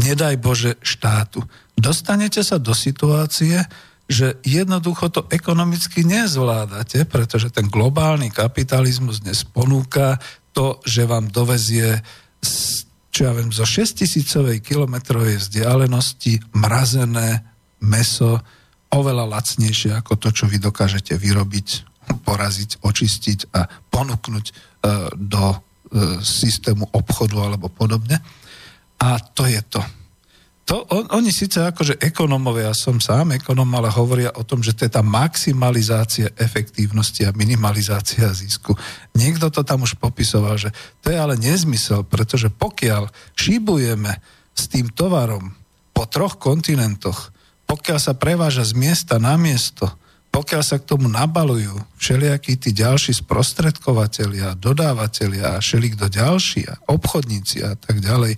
A: Nedaj Bože štátu. Dostanete sa do situácie, že jednoducho to ekonomicky nezvládate, pretože ten globálny kapitalizmus dnes ponúka to, že vám dovezie z, čo ja viem, zo 6000 kilometrovej vzdialenosti mrazené meso oveľa lacnejšie ako to, čo vy dokážete vyrobiť, poraziť, očistiť a ponúknuť e, do e, systému obchodu alebo podobne. A to je to to, on, oni síce akože ekonomovia, ja som sám ekonom, ale hovoria o tom, že to je tá maximalizácia efektívnosti a minimalizácia zisku. Niekto to tam už popisoval, že to je ale nezmysel, pretože pokiaľ šibujeme s tým tovarom po troch kontinentoch, pokiaľ sa preváža z miesta na miesto, pokiaľ sa k tomu nabalujú všelijakí tí ďalší sprostredkovateľia, dodávateľia a všelikto ďalší obchodníci a tak ďalej,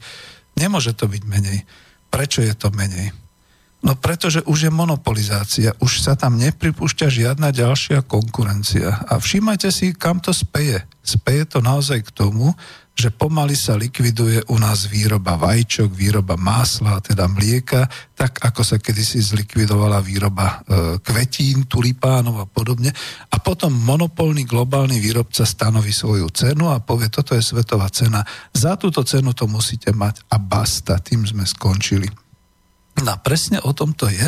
A: nemôže to byť menej. Prečo je to menej? No pretože už je monopolizácia, už sa tam nepripúšťa žiadna ďalšia konkurencia. A všímajte si, kam to speje. Speje to naozaj k tomu, že pomaly sa likviduje u nás výroba vajčok, výroba másla, teda mlieka, tak ako sa kedysi zlikvidovala výroba e, kvetín, tulipánov a podobne. A potom monopolný globálny výrobca stanoví svoju cenu a povie, toto je svetová cena. Za túto cenu to musíte mať a basta, tým sme skončili. No a presne o tom to je,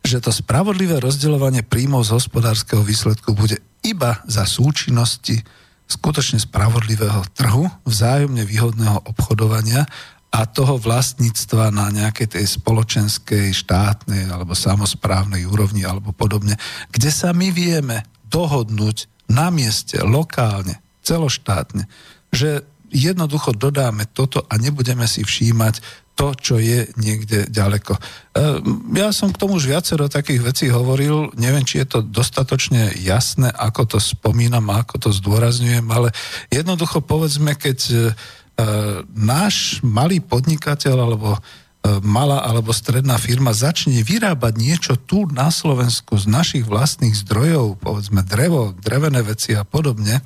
A: že to spravodlivé rozdeľovanie príjmov z hospodárskeho výsledku bude iba za súčinnosti skutočne spravodlivého trhu, vzájomne výhodného obchodovania a toho vlastníctva na nejakej tej spoločenskej, štátnej alebo samozprávnej úrovni alebo podobne, kde sa my vieme dohodnúť na mieste, lokálne, celoštátne, že jednoducho dodáme toto a nebudeme si všímať to, čo je niekde ďaleko. E, ja som k tomu už viacero takých vecí hovoril, neviem, či je to dostatočne jasné, ako to spomínam a ako to zdôrazňujem, ale jednoducho povedzme, keď e, náš malý podnikateľ alebo e, malá alebo stredná firma začne vyrábať niečo tu na Slovensku z našich vlastných zdrojov, povedzme drevo, drevené veci a podobne,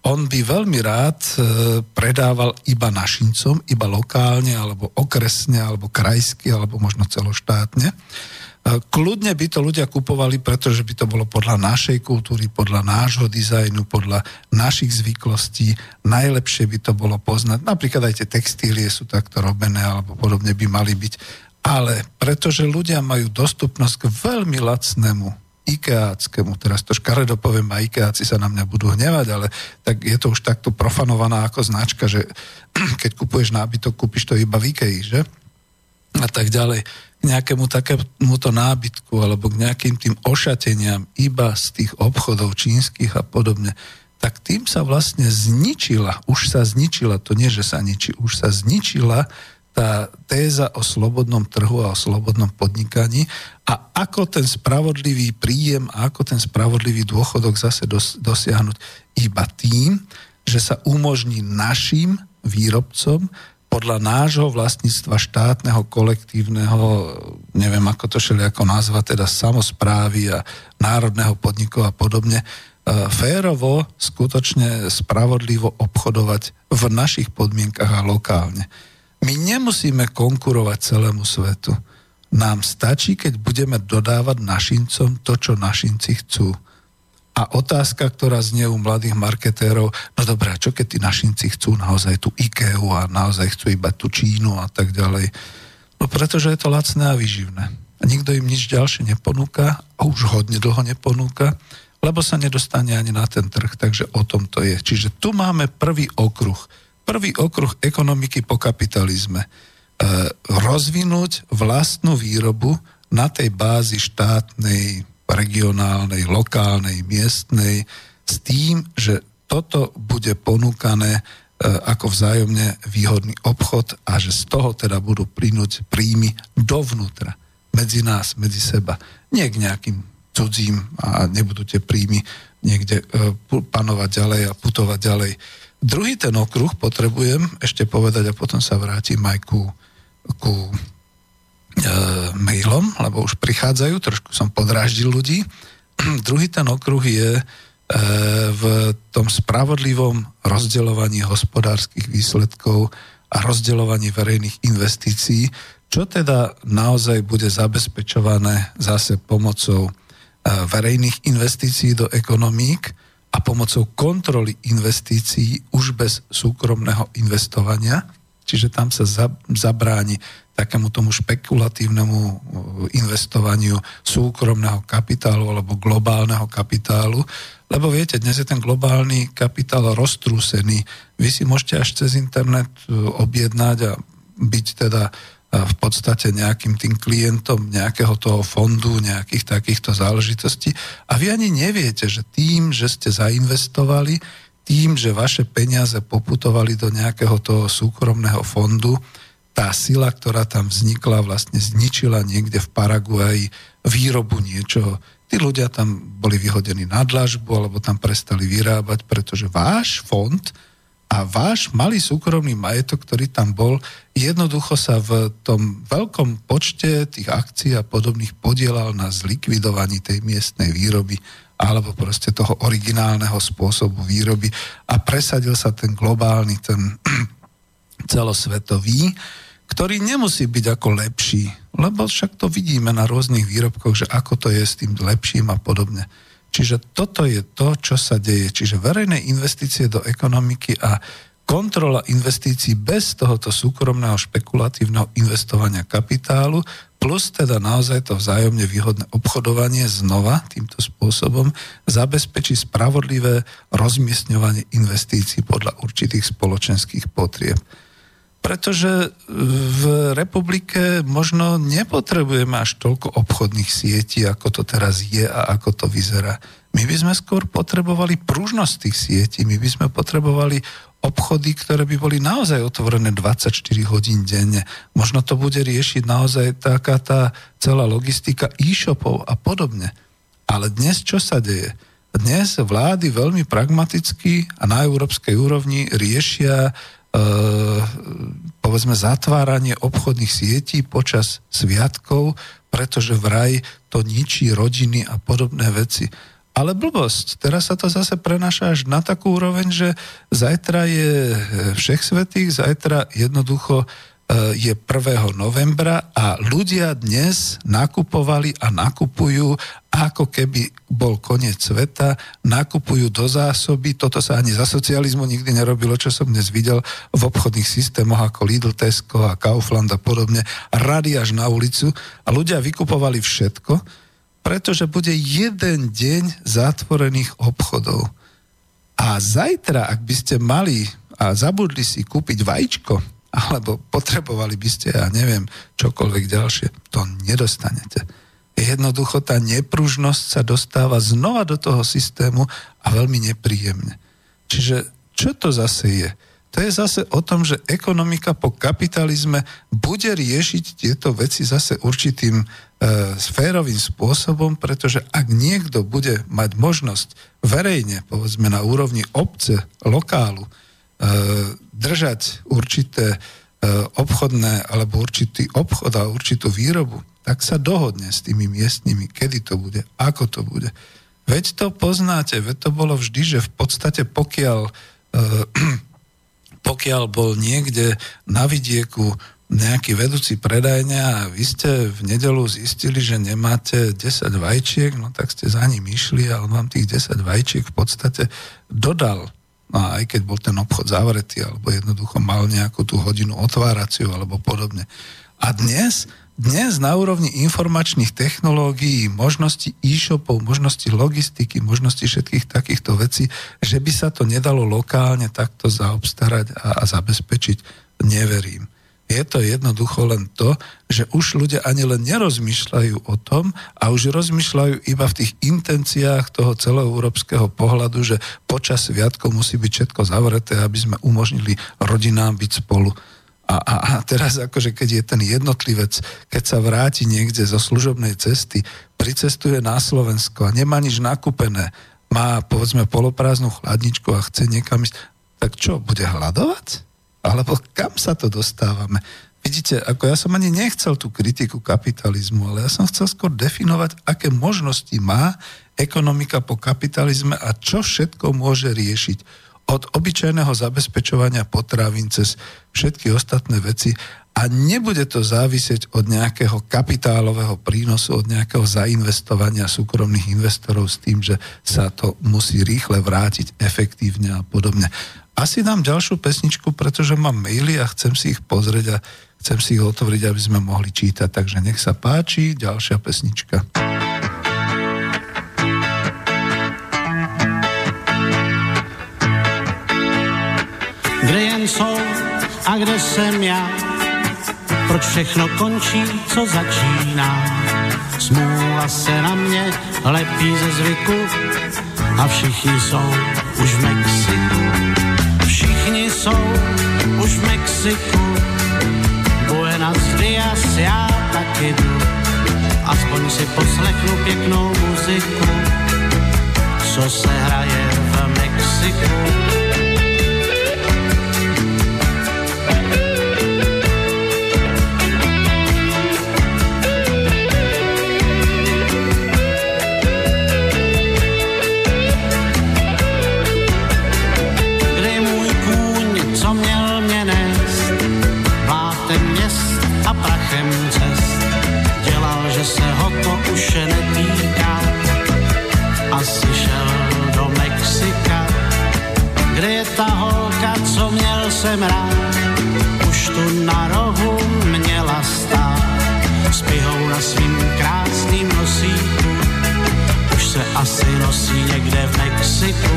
A: on by veľmi rád e, predával iba našincom, iba lokálne, alebo okresne, alebo krajsky, alebo možno celoštátne. E, kľudne by to ľudia kupovali, pretože by to bolo podľa našej kultúry, podľa nášho dizajnu, podľa našich zvyklostí. Najlepšie by to bolo poznať. Napríklad aj tie textílie sú takto robené, alebo podobne by mali byť. Ale pretože ľudia majú dostupnosť k veľmi lacnému Ikeáckému, teraz to škaredo poviem a Ikeáci sa na mňa budú hnevať, ale tak je to už takto profanovaná ako značka, že keď kupuješ nábytok, kúpiš to iba v Ikei, že? A tak ďalej. K nejakému takémuto nábytku alebo k nejakým tým ošateniam iba z tých obchodov čínskych a podobne, tak tým sa vlastne zničila, už sa zničila, to nie, že sa ničí, už sa zničila tá téza o slobodnom trhu a o slobodnom podnikaní a ako ten spravodlivý príjem a ako ten spravodlivý dôchodok zase dos, dosiahnuť iba tým, že sa umožní našim výrobcom podľa nášho vlastníctva štátneho, kolektívneho, neviem ako to šeli ako nazva, teda samozprávy a národného podniku a podobne, e, férovo, skutočne spravodlivo obchodovať v našich podmienkach a lokálne. My nemusíme konkurovať celému svetu. Nám stačí, keď budeme dodávať našincom to, čo našinci chcú. A otázka, ktorá znie u mladých marketérov, no dobré, čo keď tí našinci chcú naozaj tú IKEA a naozaj chcú iba tú Čínu a tak ďalej. No pretože je to lacné a vyživné. A nikto im nič ďalšie neponúka a už hodne dlho neponúka, lebo sa nedostane ani na ten trh, takže o tom to je. Čiže tu máme prvý okruh prvý okruh ekonomiky po kapitalizme. E, rozvinúť vlastnú výrobu na tej bázi štátnej, regionálnej, lokálnej, miestnej, s tým, že toto bude ponúkané e, ako vzájomne výhodný obchod a že z toho teda budú plynúť príjmy dovnútra, medzi nás, medzi seba. Nie k nejakým cudzím a nebudú tie príjmy niekde e, panovať ďalej a putovať ďalej. Druhý ten okruh potrebujem ešte povedať a potom sa vrátim aj ku, ku e, mailom, lebo už prichádzajú, trošku som podráždil ľudí. Druhý ten okruh je e, v tom spravodlivom rozdeľovaní hospodárskych výsledkov a rozdeľovaní verejných investícií, čo teda naozaj bude zabezpečované zase pomocou verejných investícií do ekonomík a pomocou kontroly investícií už bez súkromného investovania. Čiže tam sa zabráni takému tomu špekulatívnemu investovaniu súkromného kapitálu alebo globálneho kapitálu. Lebo viete, dnes je ten globálny kapitál roztrúsený. Vy si môžete až cez internet e, objednať a byť teda v podstate nejakým tým klientom nejakého toho fondu, nejakých takýchto záležitostí. A vy ani neviete, že tým, že ste zainvestovali, tým, že vaše peniaze poputovali do nejakého toho súkromného fondu, tá sila, ktorá tam vznikla, vlastne zničila niekde v Paraguaji výrobu niečoho. Tí ľudia tam boli vyhodení na dlažbu, alebo tam prestali vyrábať, pretože váš fond a váš malý súkromný majetok, ktorý tam bol, jednoducho sa v tom veľkom počte tých akcií a podobných podielal na zlikvidovaní tej miestnej výroby alebo proste toho originálneho spôsobu výroby a presadil sa ten globálny, ten celosvetový, ktorý nemusí byť ako lepší, lebo však to vidíme na rôznych výrobkoch, že ako to je s tým lepším a podobne. Čiže toto je to, čo sa deje. Čiže verejné investície do ekonomiky a kontrola investícií bez tohoto súkromného špekulatívneho investovania kapitálu plus teda naozaj to vzájomne výhodné obchodovanie znova týmto spôsobom zabezpečí spravodlivé rozmiestňovanie investícií podľa určitých spoločenských potrieb pretože v republike možno nepotrebujeme až toľko obchodných sietí, ako to teraz je a ako to vyzerá. My by sme skôr potrebovali pružnosť tých sietí, my by sme potrebovali obchody, ktoré by boli naozaj otvorené 24 hodín denne. Možno to bude riešiť naozaj taká tá celá logistika e-shopov a podobne. Ale dnes čo sa deje? Dnes vlády veľmi pragmaticky a na európskej úrovni riešia E, povedzme zatváranie obchodných sietí počas sviatkov, pretože vraj to ničí rodiny a podobné veci. Ale blbosť, teraz sa to zase prenaša až na takú úroveň, že zajtra je všech svetých, zajtra jednoducho E, je 1. novembra a ľudia dnes nakupovali a nakupujú, ako keby bol koniec sveta, nakupujú do zásoby, toto sa ani za socializmu nikdy nerobilo, čo som dnes videl v obchodných systémoch ako Lidl, Tesco a Kaufland a podobne, rady až na ulicu a ľudia vykupovali všetko, pretože bude jeden deň zatvorených obchodov. A zajtra, ak by ste mali a zabudli si kúpiť vajíčko, alebo potrebovali by ste, ja neviem, čokoľvek ďalšie, to nedostanete. Jednoducho tá nepružnosť sa dostáva znova do toho systému a veľmi nepríjemne. Čiže čo to zase je? To je zase o tom, že ekonomika po kapitalizme bude riešiť tieto veci zase určitým e, sférovým spôsobom, pretože ak niekto bude mať možnosť verejne, povedzme na úrovni obce, lokálu, držať určité e, obchodné alebo určitý obchod a určitú výrobu, tak sa dohodne s tými miestnymi, kedy to bude, ako to bude. Veď to poznáte, veď to bolo vždy, že v podstate pokiaľ, e, pokiaľ bol niekde na vidieku nejaký vedúci predajňa a vy ste v nedelu zistili, že nemáte 10 vajčiek, no tak ste za ním išli a on vám tých 10 vajčiek v podstate dodal a aj keď bol ten obchod zavretý, alebo jednoducho mal nejakú tú hodinu otváraciu, alebo podobne. A dnes, dnes na úrovni informačných technológií, možnosti e-shopov, možnosti logistiky, možnosti všetkých takýchto vecí, že by sa to nedalo lokálne takto zaobstarať a, a zabezpečiť, neverím. Je to jednoducho len to, že už ľudia ani len nerozmýšľajú o tom a už rozmýšľajú iba v tých intenciách toho celoeurópskeho pohľadu, že počas sviatkov musí byť všetko zavreté, aby sme umožnili rodinám byť spolu. A, a, a teraz akože keď je ten jednotlivec, keď sa vráti niekde zo služobnej cesty, pricestuje na Slovensko a nemá nič nakúpené, má povedzme poloprázdnu chladničku a chce niekam ísť, tak čo, bude hľadovať? Alebo kam sa to dostávame? Vidíte, ako ja som ani nechcel tú kritiku kapitalizmu, ale ja som chcel skôr definovať, aké možnosti má ekonomika po kapitalizme a čo všetko môže riešiť. od obyčajného zabezpečovania potravín cez všetky ostatné veci a nebude to závisieť od nejakého kapitálového prínosu, od nejakého zainvestovania súkromných investorov s tým, že sa to musí rýchle vrátiť efektívne a podobne. Asi dám ďalšiu pesničku, pretože mám maily a chcem si ich pozrieť a chcem si ich otvoriť, aby sme mohli čítať. Takže nech sa páči, ďalšia pesnička.
B: Kde jen jsou a kde jsem já? Proč všechno končí, co začíná? Smůla se na mě lepí ze zvyku a všichni jsou už v Mexiku. Všichni jsou už v Mexiku. Buenas dias, já taky jdu. Aspoň si poslechnu pěknou muziku, co se hraje v Mexiku. Už netýká, asi šel do Mexika. Kde je ta holka, co měl jsem rád, už tu na rohu měla stát. S pihou na svým krásným nosíku, už se asi nosí někde v Mexiku.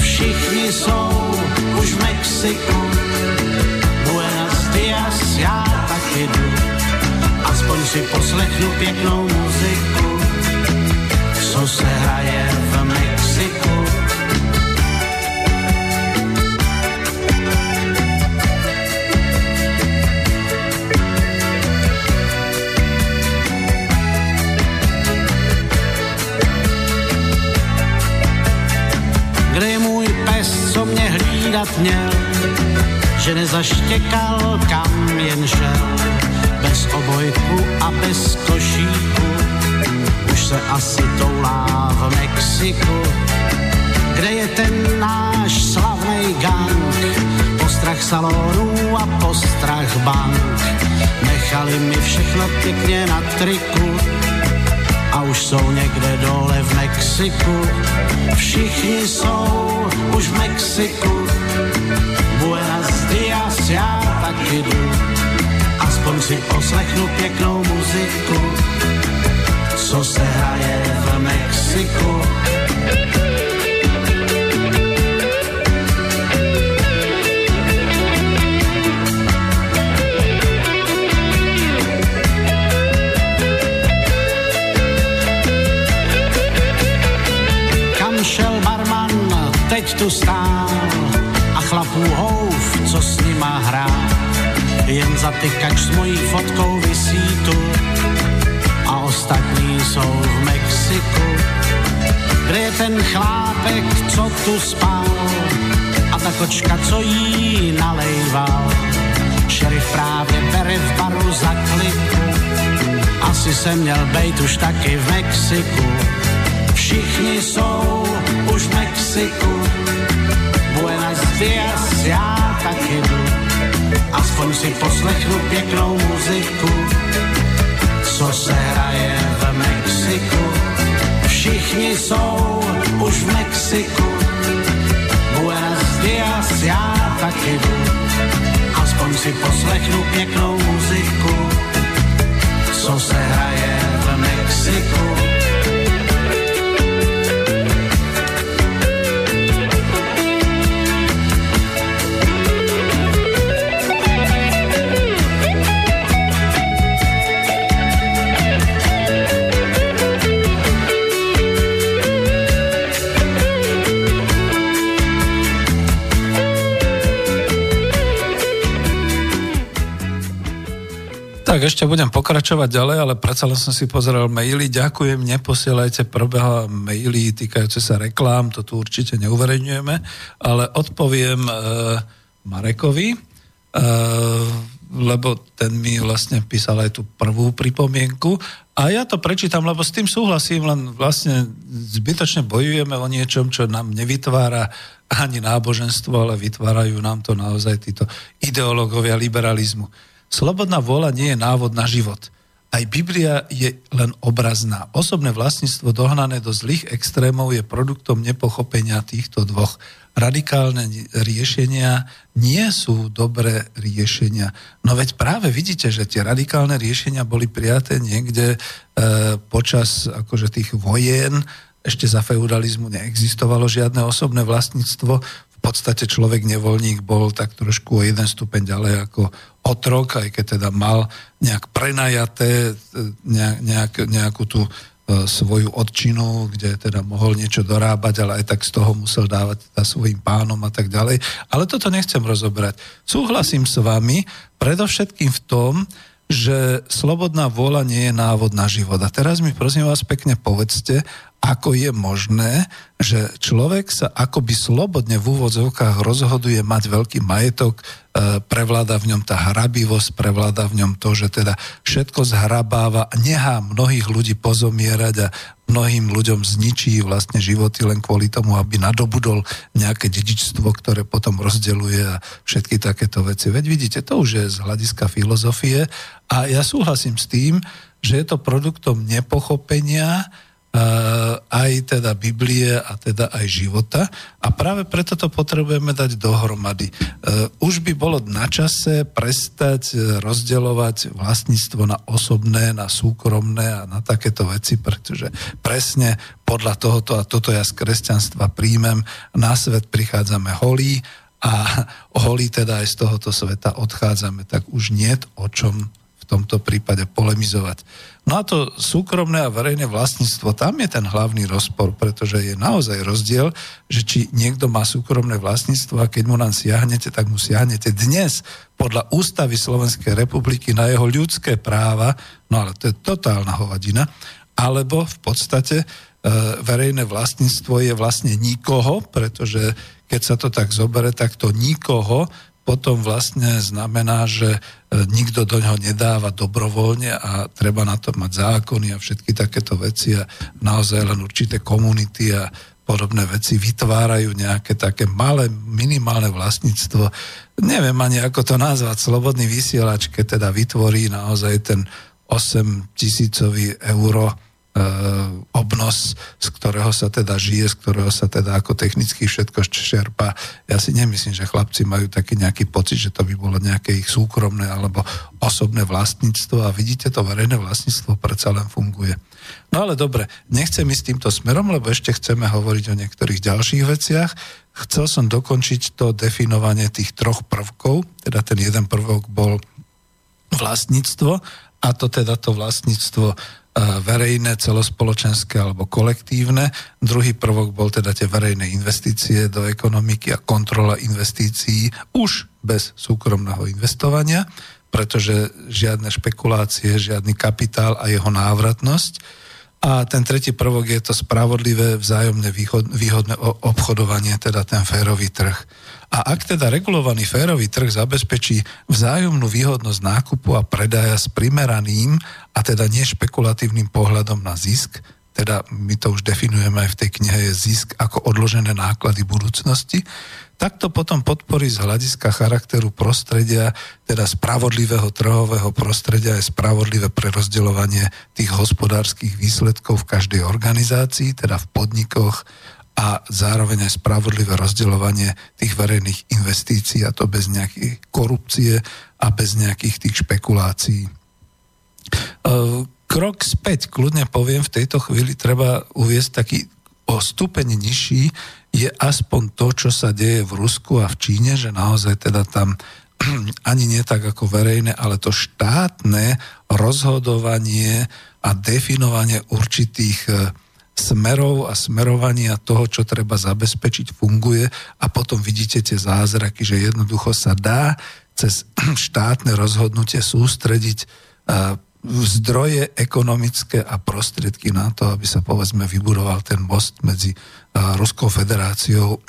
B: Všichni jsou už v Mexiku. Buenos dias, já taky jdu. Aspoň si poslechnu pěknou muziku, co se hraje v Mexiku. Kde můj pes, co mě hlídat měl, že nezaštěkal, kam jen šel, obojku a bez košíku, už se asi toulá v Mexiku. Kde je ten náš slavný gang, postrach salonů a postrach bank, nechali mi všechno pěkně na triku, a už jsou někde dole v Mexiku. Všichni jsou už v Mexiku. Buenas dias, já taky jdu. Aspoň si poslechnu pěknou muziku, co se hraje v Mexiku. Kam barman, teď tu stál a chlapů houf, co s nima hrá. Jen zatykač s mojí fotkou vysí tu a ostatní jsou v Mexiku. Kde je ten chlápek, co tu spal a ta kočka, co jí nalejval. Šerif právě bere v baru za kliku, asi jsem měl bejt už taky v Mexiku. Všichni jsou už v Mexiku. Buenas dias, já taky jdu. Aspoň si poslechnu pěknou muziku, co se hraje v Mexiku. Všichni jsou už v Mexiku. Buenas dias, já taky jdu. Aspoň si poslechnu pěknou muziku, co se hraje v Mexiku.
A: Tak ešte budem pokračovať ďalej, ale predsa len som si pozeral maily. Ďakujem, neposielajte probehla maily týkajúce sa reklám, to tu určite neuverejňujeme, ale odpoviem e, Marekovi. E, lebo ten mi vlastne písal aj tú prvú pripomienku a ja to prečítam, lebo s tým súhlasím, len vlastne zbytočne bojujeme o niečom, čo nám nevytvára ani náboženstvo, ale vytvárajú nám to naozaj títo ideológovia liberalizmu. Slobodná vôľa nie je návod na život. Aj Biblia je len obrazná. Osobné vlastníctvo dohnané do zlých extrémov je produktom nepochopenia týchto dvoch. Radikálne riešenia nie sú dobré riešenia. No veď práve vidíte, že tie radikálne riešenia boli prijaté niekde e, počas akože tých vojen, ešte za feudalizmu neexistovalo žiadne osobné vlastníctvo. Podstate človek nevoľník bol tak trošku o jeden stupeň ďalej ako otrok, aj keď teda mal nejak prenajaté nejak, nejak, nejakú tú e, svoju odčinu, kde teda mohol niečo dorábať, ale aj tak z toho musel dávať teda svojim pánom a tak ďalej. Ale toto nechcem rozobrať. Súhlasím s vami predovšetkým v tom, že slobodná vôľa nie je návod na život. A teraz mi prosím vás pekne povedzte, ako je možné, že človek sa akoby slobodne v úvodzovkách rozhoduje mať veľký majetok, e, prevláda v ňom tá hrabivosť, prevláda v ňom to, že teda všetko zhrabáva, nechá mnohých ľudí pozomierať a mnohým ľuďom zničí vlastne životy len kvôli tomu, aby nadobudol nejaké dedičstvo, ktoré potom rozdeluje a všetky takéto veci. Veď vidíte, to už je z hľadiska filozofie a ja súhlasím s tým, že je to produktom nepochopenia, aj teda Biblie a teda aj života a práve preto to potrebujeme dať dohromady. Už by bolo na čase prestať eh, rozdeľovať vlastníctvo na osobné, na súkromné a na takéto veci, pretože presne podľa tohoto a toto ja z kresťanstva príjmem, na svet prichádzame holí a holí teda aj z tohoto sveta odchádzame, tak už nie o čom tomto prípade polemizovať. No a to súkromné a verejné vlastníctvo, tam je ten hlavný rozpor, pretože je naozaj rozdiel, že či niekto má súkromné vlastníctvo a keď mu nám siahnete, tak mu siahnete dnes podľa ústavy Slovenskej republiky na jeho ľudské práva, no ale to je totálna hovadina, alebo v podstate e, verejné vlastníctvo je vlastne nikoho, pretože keď sa to tak zobere, tak to nikoho potom vlastne znamená, že e, nikto do ňoho nedáva dobrovoľne a treba na to mať zákony a všetky takéto veci a naozaj len určité komunity a podobné veci vytvárajú nejaké také malé, minimálne vlastníctvo. Neviem ani, ako to nazvať, slobodný vysielač, keď teda vytvorí naozaj ten 8 tisícový euro obnos, z ktorého sa teda žije, z ktorého sa teda ako technicky všetko čerpa. Ja si nemyslím, že chlapci majú taký nejaký pocit, že to by bolo nejaké ich súkromné alebo osobné vlastníctvo a vidíte, to verejné vlastníctvo predsa len funguje. No ale dobre, nechcem ísť týmto smerom, lebo ešte chceme hovoriť o niektorých ďalších veciach. Chcel som dokončiť to definovanie tých troch prvkov, teda ten jeden prvok bol vlastníctvo a to teda to vlastníctvo verejné, celospoločenské alebo kolektívne. Druhý prvok bol teda tie verejné investície do ekonomiky a kontrola investícií už bez súkromného investovania, pretože žiadne špekulácie, žiadny kapitál a jeho návratnosť. A ten tretí prvok je to spravodlivé vzájomne výhodné obchodovanie, teda ten férový trh. A ak teda regulovaný férový trh zabezpečí vzájomnú výhodnosť nákupu a predaja s primeraným a teda nešpekulatívnym pohľadom na zisk, teda my to už definujeme aj v tej knihe, zisk ako odložené náklady budúcnosti, tak to potom podporí z hľadiska charakteru prostredia, teda spravodlivého trhového prostredia je spravodlivé prerozdeľovanie tých hospodárskych výsledkov v každej organizácii, teda v podnikoch, a zároveň aj spravodlivé rozdeľovanie tých verejných investícií a to bez nejakej korupcie a bez nejakých tých špekulácií. E, krok späť, kľudne poviem, v tejto chvíli treba uviesť taký o stupeň nižší je aspoň to, čo sa deje v Rusku a v Číne, že naozaj teda tam ani nie tak ako verejné, ale to štátne rozhodovanie a definovanie určitých e, smerov a smerovania toho, čo treba zabezpečiť, funguje. A potom vidíte tie zázraky, že jednoducho sa dá cez štátne rozhodnutie sústrediť zdroje ekonomické a prostriedky na to, aby sa povedzme vybudoval ten most medzi Ruskou federáciou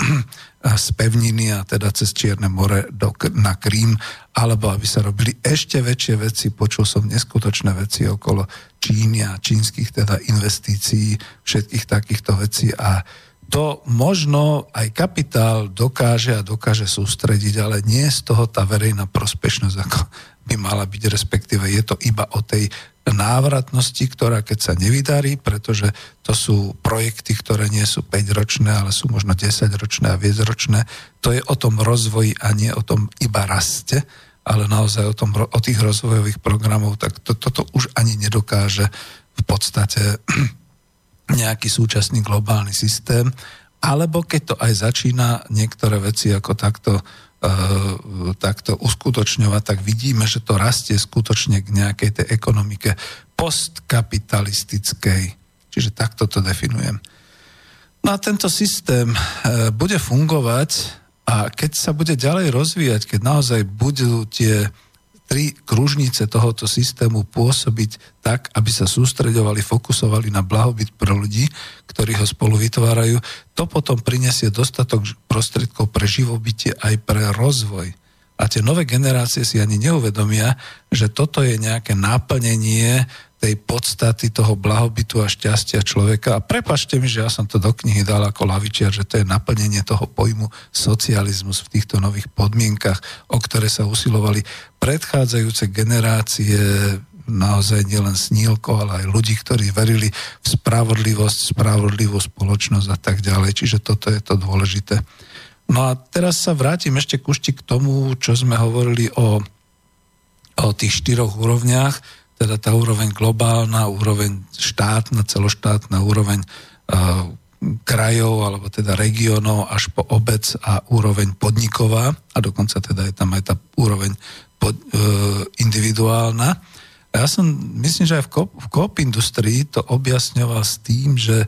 A: z pevniny a teda cez Čierne more do, na Krím, alebo aby sa robili ešte väčšie veci. Počul som neskutočné veci okolo Číny a čínskych teda investícií, všetkých takýchto vecí a to možno aj kapitál dokáže a dokáže sústrediť, ale nie z toho tá verejná prospešnosť, ako by mala byť, respektíve je to iba o tej návratnosti, ktorá keď sa nevydarí, pretože to sú projekty, ktoré nie sú 5-ročné, ale sú možno 10-ročné a viacročné, to je o tom rozvoji a nie o tom iba raste, ale naozaj o, tom, o tých rozvojových programov, tak to, toto už ani nedokáže v podstate nejaký súčasný globálny systém, alebo keď to aj začína niektoré veci ako takto takto uskutočňovať, tak vidíme, že to rastie skutočne k nejakej tej ekonomike postkapitalistickej. Čiže takto to definujem. No a tento systém e, bude fungovať a keď sa bude ďalej rozvíjať, keď naozaj budú tie tri kružnice tohoto systému pôsobiť tak, aby sa sústreďovali, fokusovali na blahobyt pre ľudí, ktorí ho spolu vytvárajú, to potom prinesie dostatok prostriedkov pre živobytie aj pre rozvoj. A tie nové generácie si ani neuvedomia, že toto je nejaké náplnenie tej podstaty toho blahobytu a šťastia človeka. A prepačte mi, že ja som to do knihy dal ako lavičiar, že to je naplnenie toho pojmu socializmus v týchto nových podmienkach, o ktoré sa usilovali predchádzajúce generácie naozaj nielen snílko, ale aj ľudí, ktorí verili v spravodlivosť, spravodlivú spoločnosť a tak ďalej. Čiže toto je to dôležité. No a teraz sa vrátim ešte kušti k tomu, čo sme hovorili o, o tých štyroch úrovniach teda tá úroveň globálna, úroveň štátna, celoštátna, úroveň uh, krajov alebo teda regiónov až po obec a úroveň podniková a dokonca teda je tam aj tá úroveň pod, uh, individuálna. A ja som, myslím, že aj v kop industrii to objasňoval s tým, že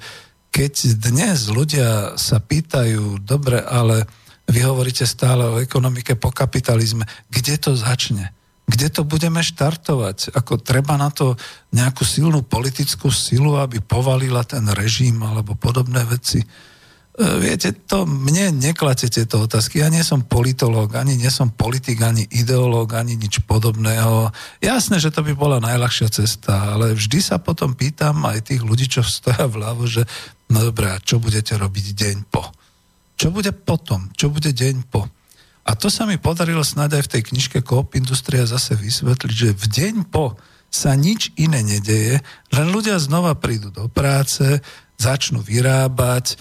A: keď dnes ľudia sa pýtajú, dobre, ale vy hovoríte stále o ekonomike po kapitalizme, kde to začne? Kde to budeme štartovať? Ako treba na to nejakú silnú politickú silu, aby povalila ten režim alebo podobné veci? E, viete, to mne neklate tieto otázky. Ja nie som politológ, ani nie som politik, ani ideológ, ani nič podobného. Jasné, že to by bola najľahšia cesta, ale vždy sa potom pýtam aj tých ľudí, čo stoja vľavo, že no dobré, a čo budete robiť deň po? Čo bude potom? Čo bude deň po? A to sa mi podarilo snáď aj v tej knižke Coop Industria zase vysvetliť, že v deň po sa nič iné nedeje, len ľudia znova prídu do práce, začnú vyrábať,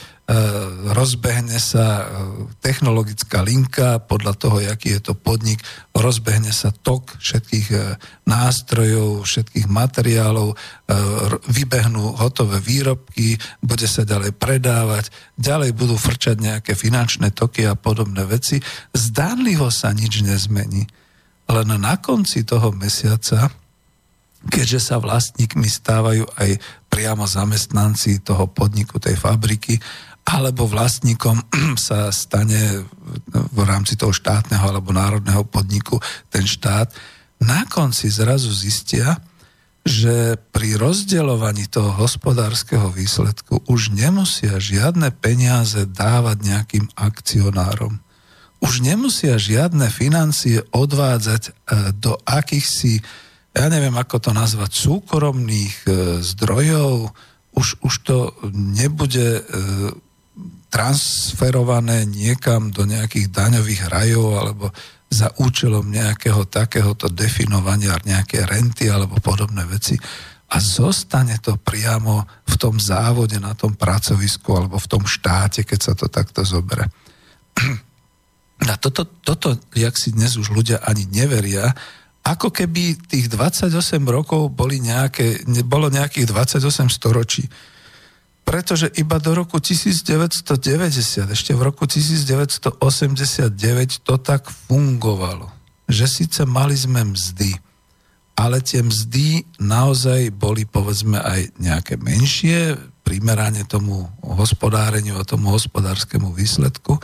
A: rozbehne sa e, technologická linka podľa toho, aký je to podnik, rozbehne sa tok všetkých e, nástrojov, všetkých materiálov, vybehnú hotové výrobky, bude sa ďalej predávať, ďalej budú frčať nejaké finančné toky a podobné veci. Zdánlivo sa nič nezmení. Len na konci toho mesiaca keďže sa vlastníkmi stávajú aj priamo zamestnanci toho podniku, tej fabriky alebo vlastníkom sa stane v rámci toho štátneho alebo národného podniku ten štát, na konci zrazu zistia, že pri rozdeľovaní toho hospodárskeho výsledku už nemusia žiadne peniaze dávať nejakým akcionárom. Už nemusia žiadne financie odvádzať e, do akýchsi, ja neviem ako to nazvať, súkromných e, zdrojov, už, už to nebude e, transferované niekam do nejakých daňových rajov alebo za účelom nejakého takéhoto definovania nejaké renty alebo podobné veci a zostane to priamo v tom závode, na tom pracovisku alebo v tom štáte, keď sa to takto zobere. A toto, toto, jak si dnes už ľudia ani neveria, ako keby tých 28 rokov boli nejaké, bolo nejakých 28 storočí pretože iba do roku 1990, ešte v roku 1989 to tak fungovalo, že síce mali sme mzdy, ale tie mzdy naozaj boli povedzme aj nejaké menšie, primerane tomu hospodáreniu a tomu hospodárskému výsledku,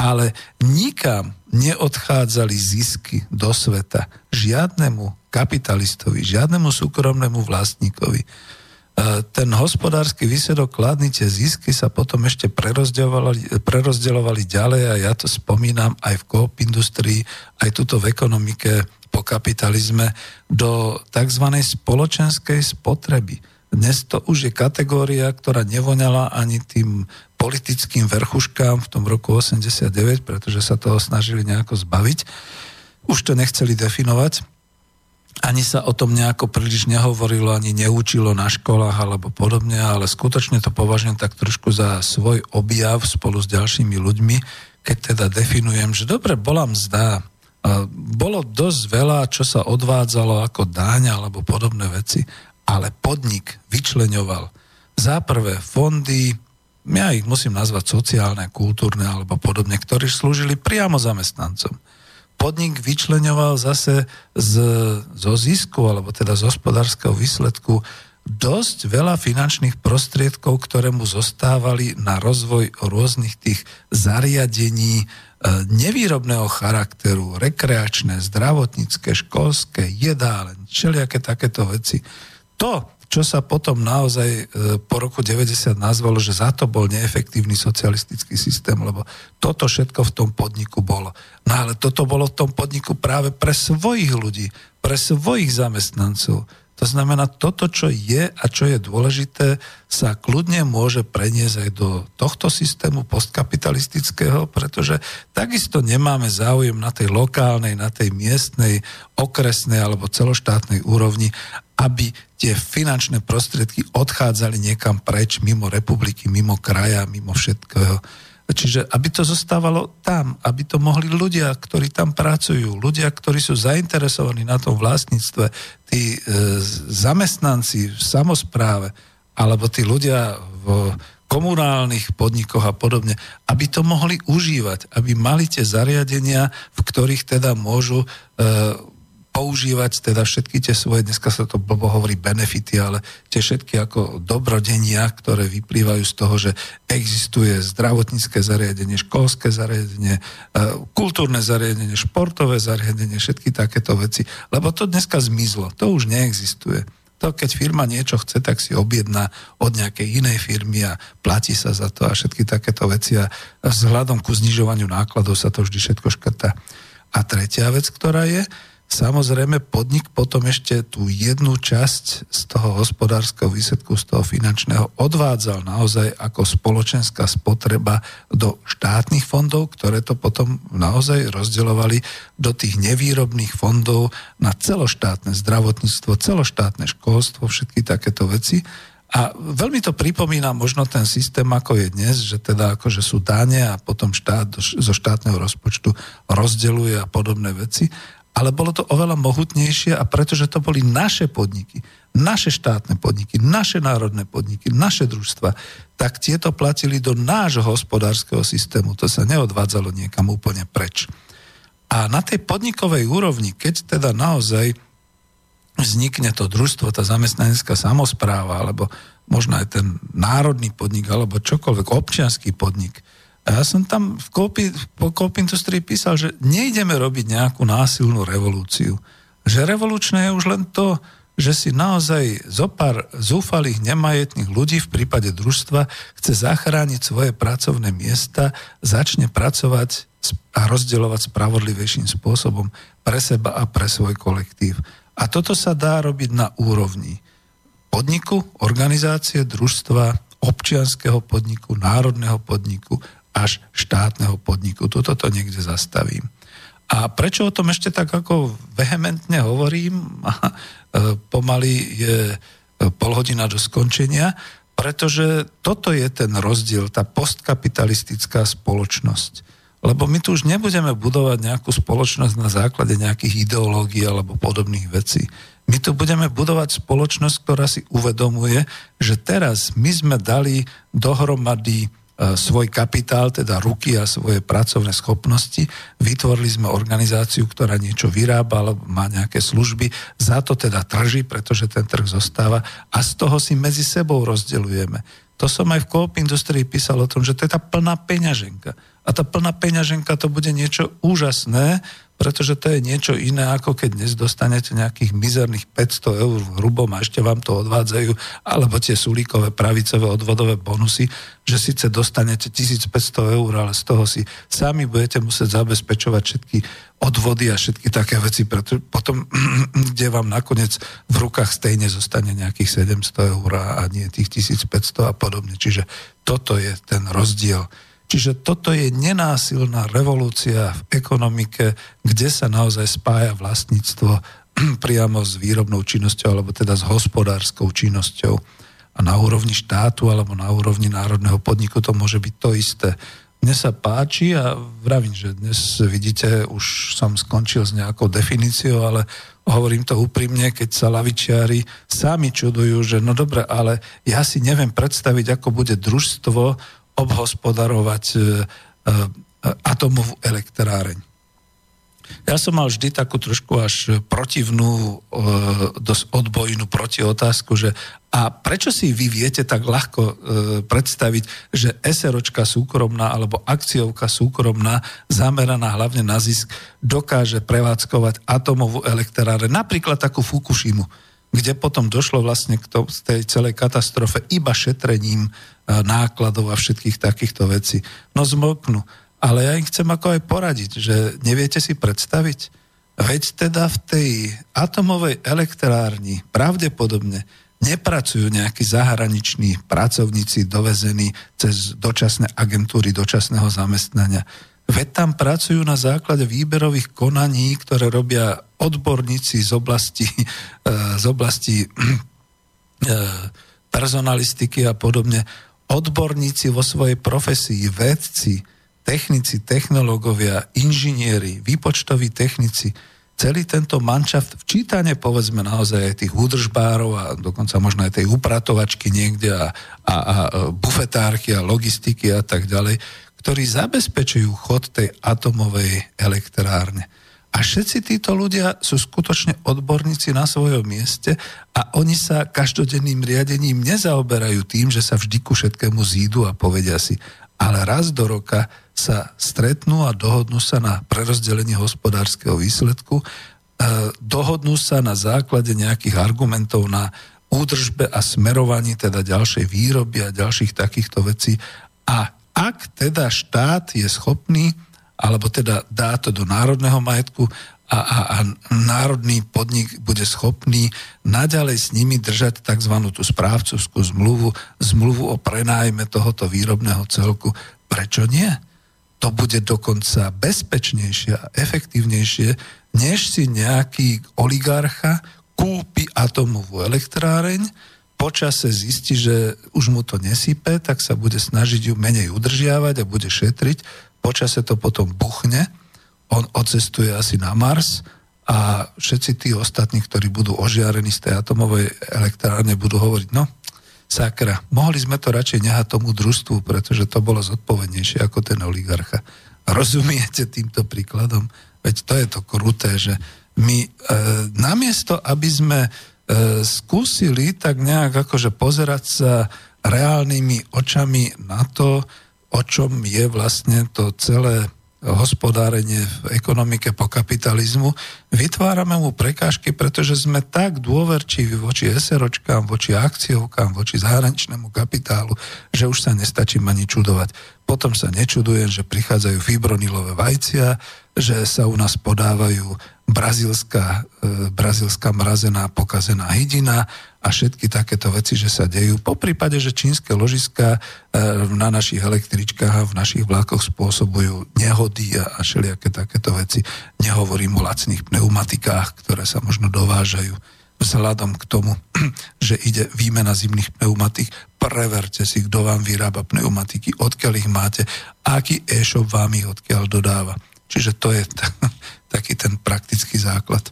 A: ale nikam neodchádzali zisky do sveta žiadnemu kapitalistovi, žiadnemu súkromnému vlastníkovi. E, ten hospodársky výsledok kladný, tie zisky sa potom ešte prerozdeľovali, prerozdeľovali ďalej a ja to spomínam aj v koop industrii, aj tuto v ekonomike po kapitalizme do tzv. spoločenskej spotreby. Dnes to už je kategória, ktorá nevoňala ani tým politickým verchuškám v tom roku 89, pretože sa toho snažili nejako zbaviť. Už to nechceli definovať. Ani sa o tom nejako príliš nehovorilo, ani neučilo na školách alebo podobne, ale skutočne to považujem tak trošku za svoj objav spolu s ďalšími ľuďmi, keď teda definujem, že dobre, bola mzda, bolo dosť veľa, čo sa odvádzalo ako dáň alebo podobné veci, ale podnik vyčleňoval za prvé fondy, ja ich musím nazvať sociálne, kultúrne alebo podobne, ktorí slúžili priamo zamestnancom. Podnik vyčleňoval zase z, zo zisku, alebo teda z hospodárskeho výsledku dosť veľa finančných prostriedkov, ktoré mu zostávali na rozvoj rôznych tých zariadení e, nevýrobného charakteru, rekreačné, zdravotnícke, školské, jedáleň, všelijaké takéto veci. To, čo sa potom naozaj e, po roku 90 nazvalo, že za to bol neefektívny socialistický systém, lebo toto všetko v tom podniku bolo. No ale toto bolo v tom podniku práve pre svojich ľudí, pre svojich zamestnancov. To znamená, toto, čo je a čo je dôležité, sa kľudne môže preniesť aj do tohto systému postkapitalistického, pretože takisto nemáme záujem na tej lokálnej, na tej miestnej, okresnej alebo celoštátnej úrovni, aby tie finančné prostriedky odchádzali niekam preč, mimo republiky, mimo kraja, mimo všetkého. Čiže aby to zostávalo tam, aby to mohli ľudia, ktorí tam pracujú, ľudia, ktorí sú zainteresovaní na tom vlastníctve, tí e, zamestnanci v samozpráve, alebo tí ľudia v komunálnych podnikoch a podobne, aby to mohli užívať, aby mali tie zariadenia, v ktorých teda môžu e, používať teda všetky tie svoje, dneska sa to blbo hovorí benefity, ale tie všetky ako dobrodenia, ktoré vyplývajú z toho, že existuje zdravotnícke zariadenie, školské zariadenie, e, kultúrne zariadenie, športové zariadenie, všetky takéto veci. Lebo to dneska zmizlo, to už neexistuje. To, keď firma niečo chce, tak si objedná od nejakej inej firmy a platí sa za to a všetky takéto veci a vzhľadom ku znižovaniu nákladov sa to vždy všetko škrta. A tretia vec, ktorá je, Samozrejme, podnik potom ešte tú jednu časť z toho hospodárskeho výsledku, z toho finančného odvádzal naozaj ako spoločenská spotreba do štátnych fondov, ktoré to potom naozaj rozdeľovali do tých nevýrobných fondov na celoštátne zdravotníctvo, celoštátne školstvo, všetky takéto veci. A veľmi to pripomína možno ten systém, ako je dnes, že teda akože sú dáne a potom štát zo štátneho rozpočtu rozdeluje a podobné veci ale bolo to oveľa mohutnejšie a pretože to boli naše podniky, naše štátne podniky, naše národné podniky, naše družstva, tak tieto platili do nášho hospodárskeho systému. To sa neodvádzalo niekam úplne preč. A na tej podnikovej úrovni, keď teda naozaj vznikne to družstvo, tá zamestnanecká samozpráva, alebo možno aj ten národný podnik, alebo čokoľvek, občianský podnik, a ja som tam v Coop, po Coop Industry písal, že nejdeme robiť nejakú násilnú revolúciu. Že revolučné je už len to, že si naozaj zo pár zúfalých nemajetných ľudí v prípade družstva chce zachrániť svoje pracovné miesta, začne pracovať a rozdeľovať spravodlivejším spôsobom pre seba a pre svoj kolektív. A toto sa dá robiť na úrovni podniku, organizácie, družstva, občianského podniku, národného podniku, až štátneho podniku. Toto to niekde zastavím. A prečo o tom ešte tak ako vehementne hovorím, e, pomaly je e, pol hodina do skončenia, pretože toto je ten rozdiel, tá postkapitalistická spoločnosť. Lebo my tu už nebudeme budovať nejakú spoločnosť na základe nejakých ideológií alebo podobných vecí. My tu budeme budovať spoločnosť, ktorá si uvedomuje, že teraz my sme dali dohromady svoj kapitál, teda ruky a svoje pracovné schopnosti. Vytvorili sme organizáciu, ktorá niečo vyrába alebo má nejaké služby. Za to teda trží, pretože ten trh zostáva a z toho si medzi sebou rozdeľujeme. To som aj v Coop Industrii písal o tom, že to je tá plná peňaženka. A tá plná peňaženka to bude niečo úžasné, pretože to je niečo iné, ako keď dnes dostanete nejakých mizerných 500 eur v hrubom a ešte vám to odvádzajú, alebo tie sulíkové pravicové odvodové bonusy, že síce dostanete 1500 eur, ale z toho si sami budete musieť zabezpečovať všetky odvody a všetky také veci, pretože potom, kde vám nakoniec v rukách stejne zostane nejakých 700 eur a nie tých 1500 a podobne. Čiže toto je ten rozdiel. Čiže toto je nenásilná revolúcia v ekonomike, kde sa naozaj spája vlastníctvo priamo s výrobnou činnosťou, alebo teda s hospodárskou činnosťou. A na úrovni štátu alebo na úrovni národného podniku to môže byť to isté. Mne sa páči a vravím, že dnes vidíte, už som skončil s nejakou definíciou, ale hovorím to úprimne, keď sa lavičiari sami čudujú, že no dobre, ale ja si neviem predstaviť, ako bude družstvo obhospodarovať e, e, atomovú elektráreň. Ja som mal vždy takú trošku až protivnú, e, dosť odbojnú protiotázku, že a prečo si vy viete tak ľahko predstaviť, že SROčka súkromná alebo akciovka súkromná zameraná hlavne na zisk dokáže prevádzkovať atomovú elektráre, napríklad takú Fukushimu, kde potom došlo vlastne k tej celej katastrofe iba šetrením nákladov a všetkých takýchto vecí. No zmoknú. Ale ja im chcem ako aj poradiť, že neviete si predstaviť, veď teda v tej atomovej elektrárni pravdepodobne nepracujú nejakí zahraniční pracovníci dovezení cez dočasné agentúry dočasného zamestnania. Veď tam pracujú na základe výberových konaní, ktoré robia odborníci z oblasti, z oblasti personalistiky a podobne. Odborníci vo svojej profesii, vedci, technici, technológovia, inžinieri, výpočtoví technici, celý tento manšaft, včítane povedzme naozaj aj tých údržbárov a dokonca možno aj tej upratovačky niekde a, a, a bufetárky a logistiky a tak ďalej, ktorí zabezpečujú chod tej atomovej elektrárne. A všetci títo ľudia sú skutočne odborníci na svojom mieste a oni sa každodenným riadením nezaoberajú tým, že sa vždy ku všetkému zídu a povedia si, ale raz do roka sa stretnú a dohodnú sa na prerozdelení hospodárskeho výsledku, e, dohodnú sa na základe nejakých argumentov na údržbe a smerovaní teda ďalšej výroby a ďalších takýchto vecí. A ak teda štát je schopný alebo teda dá to do národného majetku a, a, a národný podnik bude schopný naďalej s nimi držať tzv. tú správcovskú zmluvu, zmluvu o prenájme tohoto výrobného celku. Prečo nie? To bude dokonca bezpečnejšie a efektívnejšie, než si nejaký oligarcha kúpi atomovú elektráreň, počase zistí, že už mu to nesype, tak sa bude snažiť ju menej udržiavať a bude šetriť počase to potom buchne, on odcestuje asi na Mars a všetci tí ostatní, ktorí budú ožiarení z tej atomovej elektrárne, budú hovoriť, no, sakra, mohli sme to radšej nehať tomu družstvu, pretože to bolo zodpovednejšie ako ten oligarcha. Rozumiete týmto príkladom? Veď to je to kruté, že my e, namiesto, aby sme skúsili tak nejak akože pozerať sa reálnymi očami na to, o čom je vlastne to celé hospodárenie v ekonomike po kapitalizmu, vytvárame mu prekážky, pretože sme tak dôverčiví voči SROčkám, voči akciovkám, voči zahraničnému kapitálu, že už sa nestačím ani čudovať. Potom sa nečudujem, že prichádzajú fibronilové vajcia, že sa u nás podávajú brazilská, e, brazilská mrazená pokazená hydina a všetky takéto veci, že sa dejú. Po prípade, že čínske ložiska e, na našich električkách a v našich vlákoch spôsobujú nehody a, a všelijaké takéto veci. Nehovorím o lacných pneumatikách, ktoré sa možno dovážajú vzhľadom k tomu, že ide výmena zimných pneumatik, preverte si, kto vám vyrába pneumatiky, odkiaľ ich máte, aký e-shop vám ich odkiaľ dodáva. Čiže to je t- taký ten praktický základ.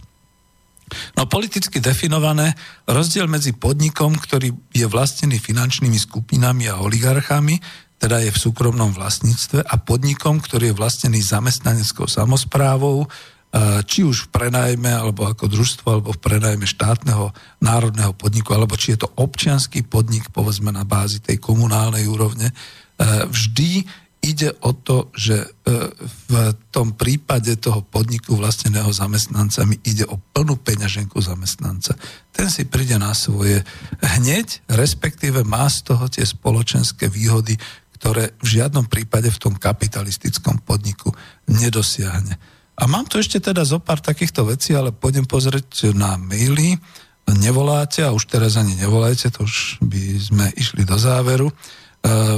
A: No politicky definované rozdiel medzi podnikom, ktorý je vlastnený finančnými skupinami a oligarchami, teda je v súkromnom vlastníctve, a podnikom, ktorý je vlastnený zamestnaneckou samozprávou, e, či už v prenajme, alebo ako družstvo, alebo v prenajme štátneho národného podniku, alebo či je to občianský podnik, povedzme na bázi tej komunálnej úrovne, e, vždy ide o to, že e, v tom prípade toho podniku vlastneného zamestnancami ide o plnú peňaženku zamestnanca. Ten si príde na svoje hneď, respektíve má z toho tie spoločenské výhody, ktoré v žiadnom prípade v tom kapitalistickom podniku nedosiahne. A mám tu ešte teda zo pár takýchto vecí, ale pôjdem pozrieť na maily. Nevoláte a už teraz ani nevolajte, to už by sme išli do záveru. E,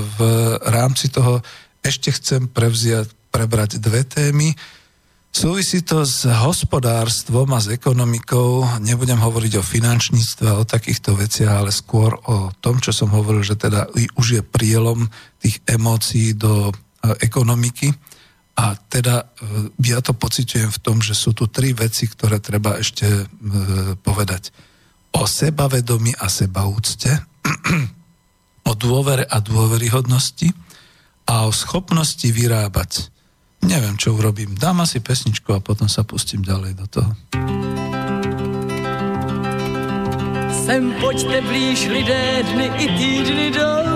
A: v rámci toho ešte chcem prevziať, prebrať dve témy. Súvisí to s hospodárstvom a s ekonomikou. Nebudem hovoriť o finančníctve o takýchto veciach, ale skôr o tom, čo som hovoril, že teda už je prielom tých emócií do e, ekonomiky. A teda e, ja to pociťujem v tom, že sú tu tri veci, ktoré treba ešte e, povedať. O sebavedomí a sebaúcte, o dôvere a dôveryhodnosti, a o schopnosti vyrábať. Neviem, čo urobím. Dám asi pesničku a potom sa pustím ďalej do toho.
C: Sem pojďte blíž lidé, dny i týdny jdou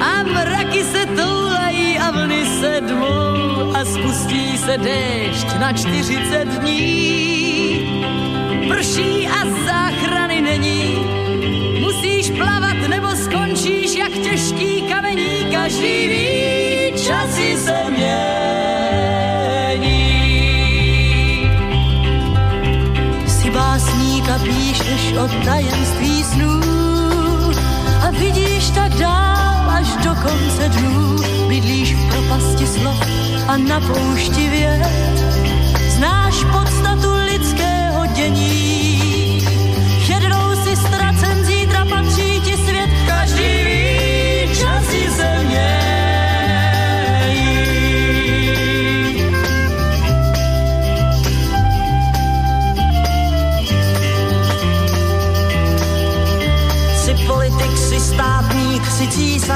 C: a mraky se toulají a vlny se dmou a spustí se déšť na 40 dní. Prší a záchrany není, musíš plavat nebo jak těžký kamení, každý ví, časy se mění. Si básník a píšeš o tajemství snů a vidíš tak dál až do konce dnů. Bydlíš v propasti slov a na poušti věd.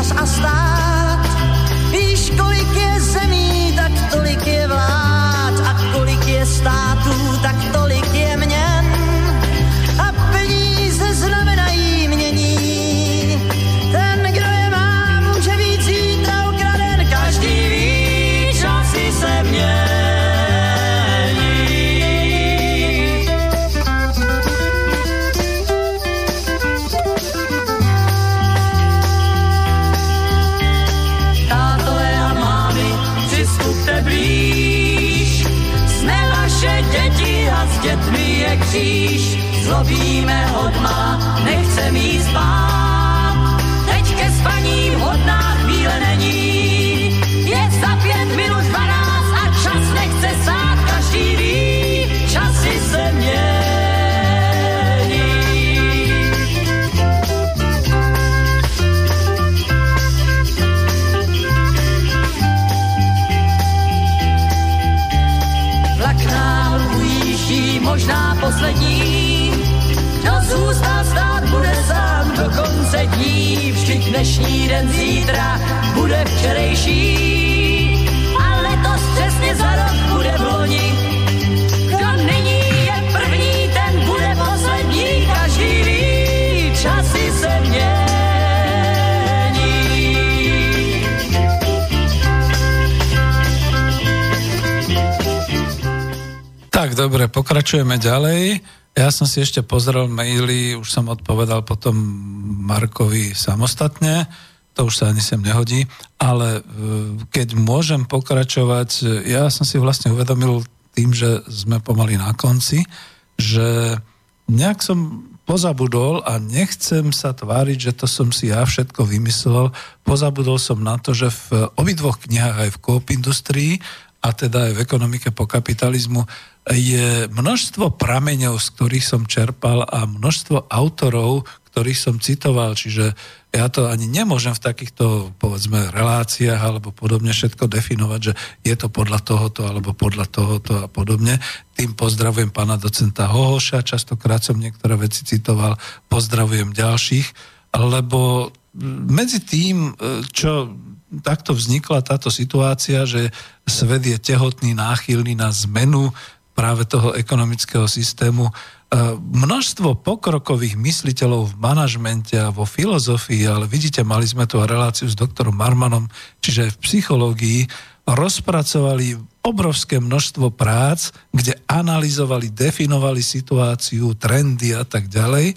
C: Si císař kříž. Zlobíme hodma, dnešní den zítra bude včerejší. A letos přesně za rok bude v loni. Kdo nyní je první, ten bude poslední. Každý ví, časy se mění.
A: Tak, dobre, pokračujeme ďalej. Ja som si ešte pozrel maily, už som odpovedal potom Markovi samostatne, to už sa ani sem nehodí, ale e, keď môžem pokračovať, ja som si vlastne uvedomil tým, že sme pomaly na konci, že nejak som pozabudol a nechcem sa tváriť, že to som si ja všetko vymyslel. Pozabudol som na to, že v obidvoch knihách aj v Coop Industrii a teda aj v ekonomike po kapitalizmu je množstvo prameňov, z ktorých som čerpal a množstvo autorov, ktorých som citoval, čiže ja to ani nemôžem v takýchto, povedzme, reláciách alebo podobne všetko definovať, že je to podľa tohoto alebo podľa tohoto a podobne. Tým pozdravujem pána docenta Hohoša, častokrát som niektoré veci citoval, pozdravujem ďalších, lebo medzi tým, čo takto vznikla táto situácia, že svet je tehotný, náchylný na zmenu práve toho ekonomického systému, množstvo pokrokových mysliteľov v manažmente a vo filozofii, ale vidíte, mali sme tu reláciu s doktorom Marmanom, čiže v psychológii, rozpracovali obrovské množstvo prác, kde analyzovali, definovali situáciu, trendy a tak ďalej.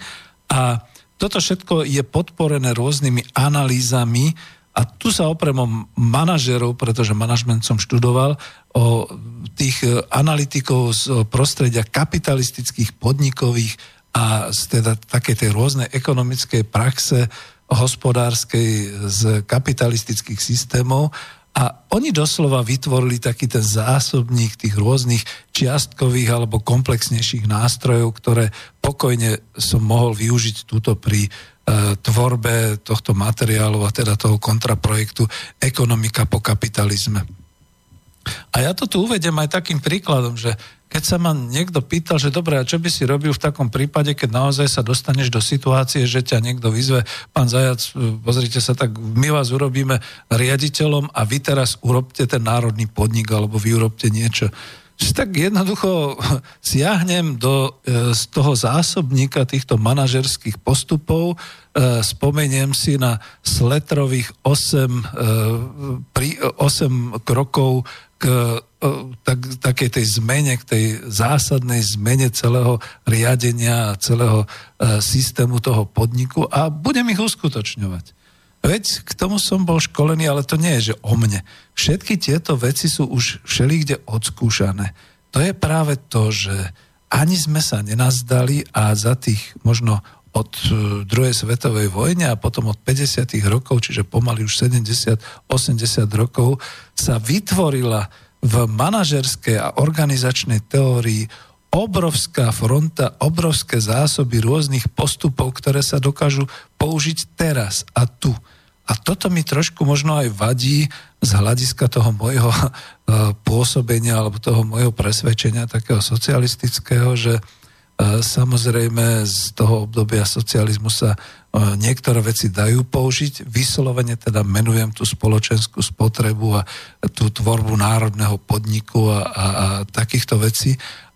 A: A toto všetko je podporené rôznymi analýzami a tu sa oprem o manažerov, pretože manažment som študoval, o tých analytikov z prostredia kapitalistických podnikových a z teda také tej rôznej ekonomickej praxe hospodárskej z kapitalistických systémov a oni doslova vytvorili taký ten zásobník tých rôznych čiastkových alebo komplexnejších nástrojov, ktoré pokojne som mohol využiť túto pri e, tvorbe tohto materiálu a teda toho kontraprojektu Ekonomika po kapitalizme. A ja to tu uvedem aj takým príkladom, že keď sa ma niekto pýtal, že dobre, a čo by si robil v takom prípade, keď naozaj sa dostaneš do situácie, že ťa niekto vyzve, pán Zajac, pozrite sa, tak my vás urobíme riaditeľom a vy teraz urobte ten národný podnik alebo vy urobte niečo. Tak jednoducho siahnem do, e, z toho zásobníka týchto manažerských postupov, e, spomeniem si na Sletrových 8, 8 krokov tak, takej tej zmene, k tej zásadnej zmene celého riadenia a celého e, systému toho podniku a budem ich uskutočňovať. Veď k tomu som bol školený, ale to nie je, že o mne. Všetky tieto veci sú už všelikde odskúšané. To je práve to, že ani sme sa nenazdali a za tých možno od e, druhej svetovej vojne a potom od 50. rokov, čiže pomaly už 70-80 rokov, sa vytvorila v manažerskej a organizačnej teórii obrovská fronta, obrovské zásoby rôznych postupov, ktoré sa dokážu použiť teraz a tu. A toto mi trošku možno aj vadí z hľadiska toho môjho e, pôsobenia alebo toho môjho presvedčenia takého socialistického, že samozrejme, z toho obdobia socializmu sa e, niektoré veci dajú použiť. Vyslovene teda menujem tú spoločenskú spotrebu a tú tvorbu národného podniku a, a, a takýchto vecí,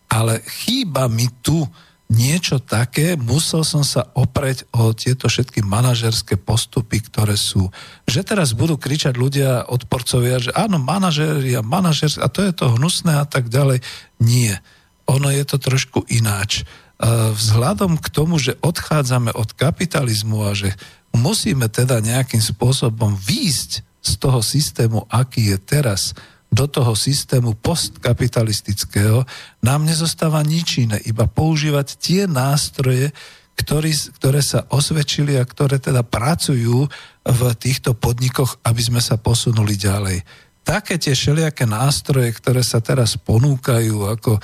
A: ale chýba mi tu niečo také, musel som sa opreť o tieto všetky manažerské postupy, ktoré sú. Že teraz budú kričať ľudia, odporcovia, že áno, manažéri a manažer, a to je to hnusné a tak ďalej. Nie ono je to trošku ináč. E, vzhľadom k tomu, že odchádzame od kapitalizmu a že musíme teda nejakým spôsobom výjsť z toho systému, aký je teraz, do toho systému postkapitalistického, nám nezostáva nič iné, iba používať tie nástroje, ktorý, ktoré sa osvedčili a ktoré teda pracujú v týchto podnikoch, aby sme sa posunuli ďalej také tie všelijaké nástroje, ktoré sa teraz ponúkajú ako e,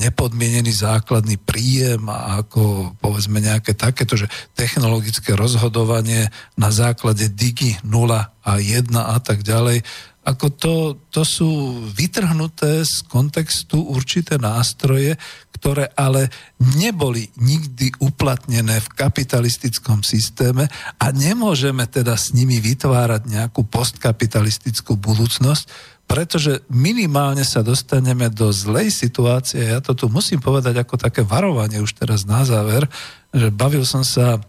A: nepodmienený základný príjem a ako povedzme nejaké takéto, že technologické rozhodovanie na základe digi 0 a 1 a tak ďalej, ako to, to sú vytrhnuté z kontextu určité nástroje, ktoré ale neboli nikdy uplatnené v kapitalistickom systéme a nemôžeme teda s nimi vytvárať nejakú postkapitalistickú budúcnosť, pretože minimálne sa dostaneme do zlej situácie. Ja to tu musím povedať ako také varovanie už teraz na záver, že bavil som sa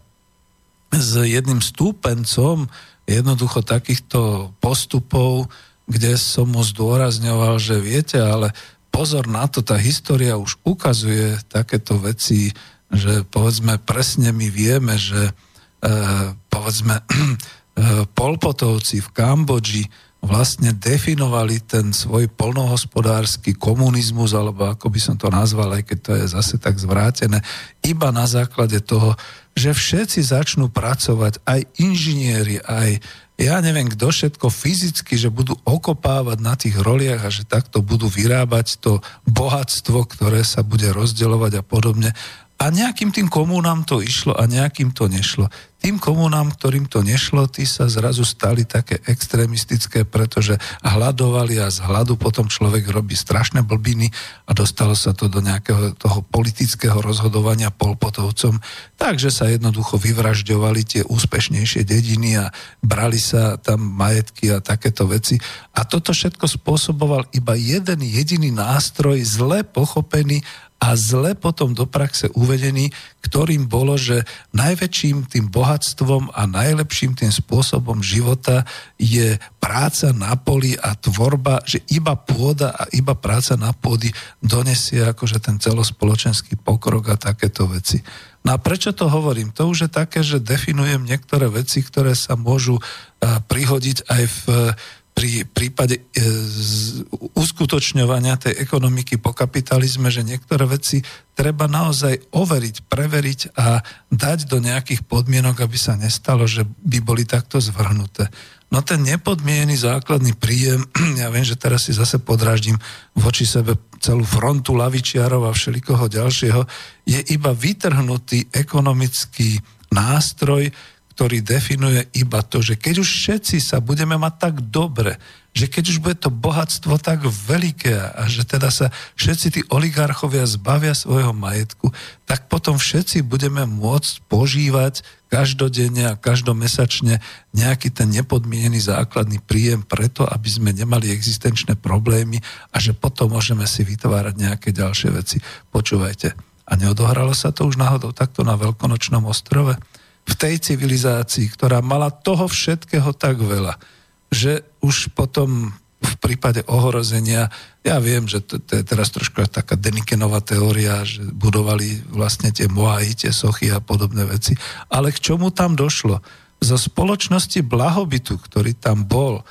A: s jedným stúpencom jednoducho takýchto postupov, kde som mu zdôrazňoval, že viete, ale pozor na to, tá história už ukazuje takéto veci, že povedzme presne my vieme, že e, povedzme e, Polpotovci v Kambodži vlastne definovali ten svoj polnohospodársky komunizmus, alebo ako by som to nazval, aj keď to je zase tak zvrátené, iba na základe toho, že všetci začnú pracovať, aj inžinieri, aj ja neviem, kto všetko fyzicky, že budú okopávať na tých roliach a že takto budú vyrábať to bohatstvo, ktoré sa bude rozdeľovať a podobne. A nejakým tým komunám to išlo a nejakým to nešlo. Tým komunám, ktorým to nešlo, tí sa zrazu stali také extrémistické, pretože hľadovali a z hladu potom človek robí strašné blbiny a dostalo sa to do nejakého toho politického rozhodovania polpotovcom. Takže sa jednoducho vyvražďovali tie úspešnejšie dediny a brali sa tam majetky a takéto veci. A toto všetko spôsoboval iba jeden jediný nástroj, zle pochopený a zle potom do praxe uvedený, ktorým bolo, že najväčším tým bohatstvom a najlepším tým spôsobom života je práca na poli a tvorba, že iba pôda a iba práca na pôdy donesie akože ten celospoločenský pokrok a takéto veci. No a prečo to hovorím? To už je také, že definujem niektoré veci, ktoré sa môžu prihodiť aj v pri prípade e, uskutočňovania tej ekonomiky po kapitalizme, že niektoré veci treba naozaj overiť, preveriť a dať do nejakých podmienok, aby sa nestalo, že by boli takto zvrhnuté. No ten nepodmienený základný príjem, ja viem, že teraz si zase podráždím voči sebe celú frontu lavičiarov a všelikoho ďalšieho, je iba vytrhnutý ekonomický nástroj, ktorý definuje iba to, že keď už všetci sa budeme mať tak dobre, že keď už bude to bohatstvo tak veľké a že teda sa všetci tí oligarchovia zbavia svojho majetku, tak potom všetci budeme môcť požívať každodenne a každomesačne nejaký ten nepodmienený základný príjem preto, aby sme nemali existenčné problémy a že potom môžeme si vytvárať nejaké ďalšie veci. Počúvajte, a neodohralo sa to už náhodou takto na Veľkonočnom ostrove? V tej civilizácii, ktorá mala toho všetkého tak veľa, že už potom v prípade ohrozenia, ja viem, že to, to je teraz trošku taká Denikenová teória, že budovali vlastne tie Moai, tie sochy a podobné veci, ale k čomu tam došlo? Zo spoločnosti blahobytu, ktorý tam bol, e,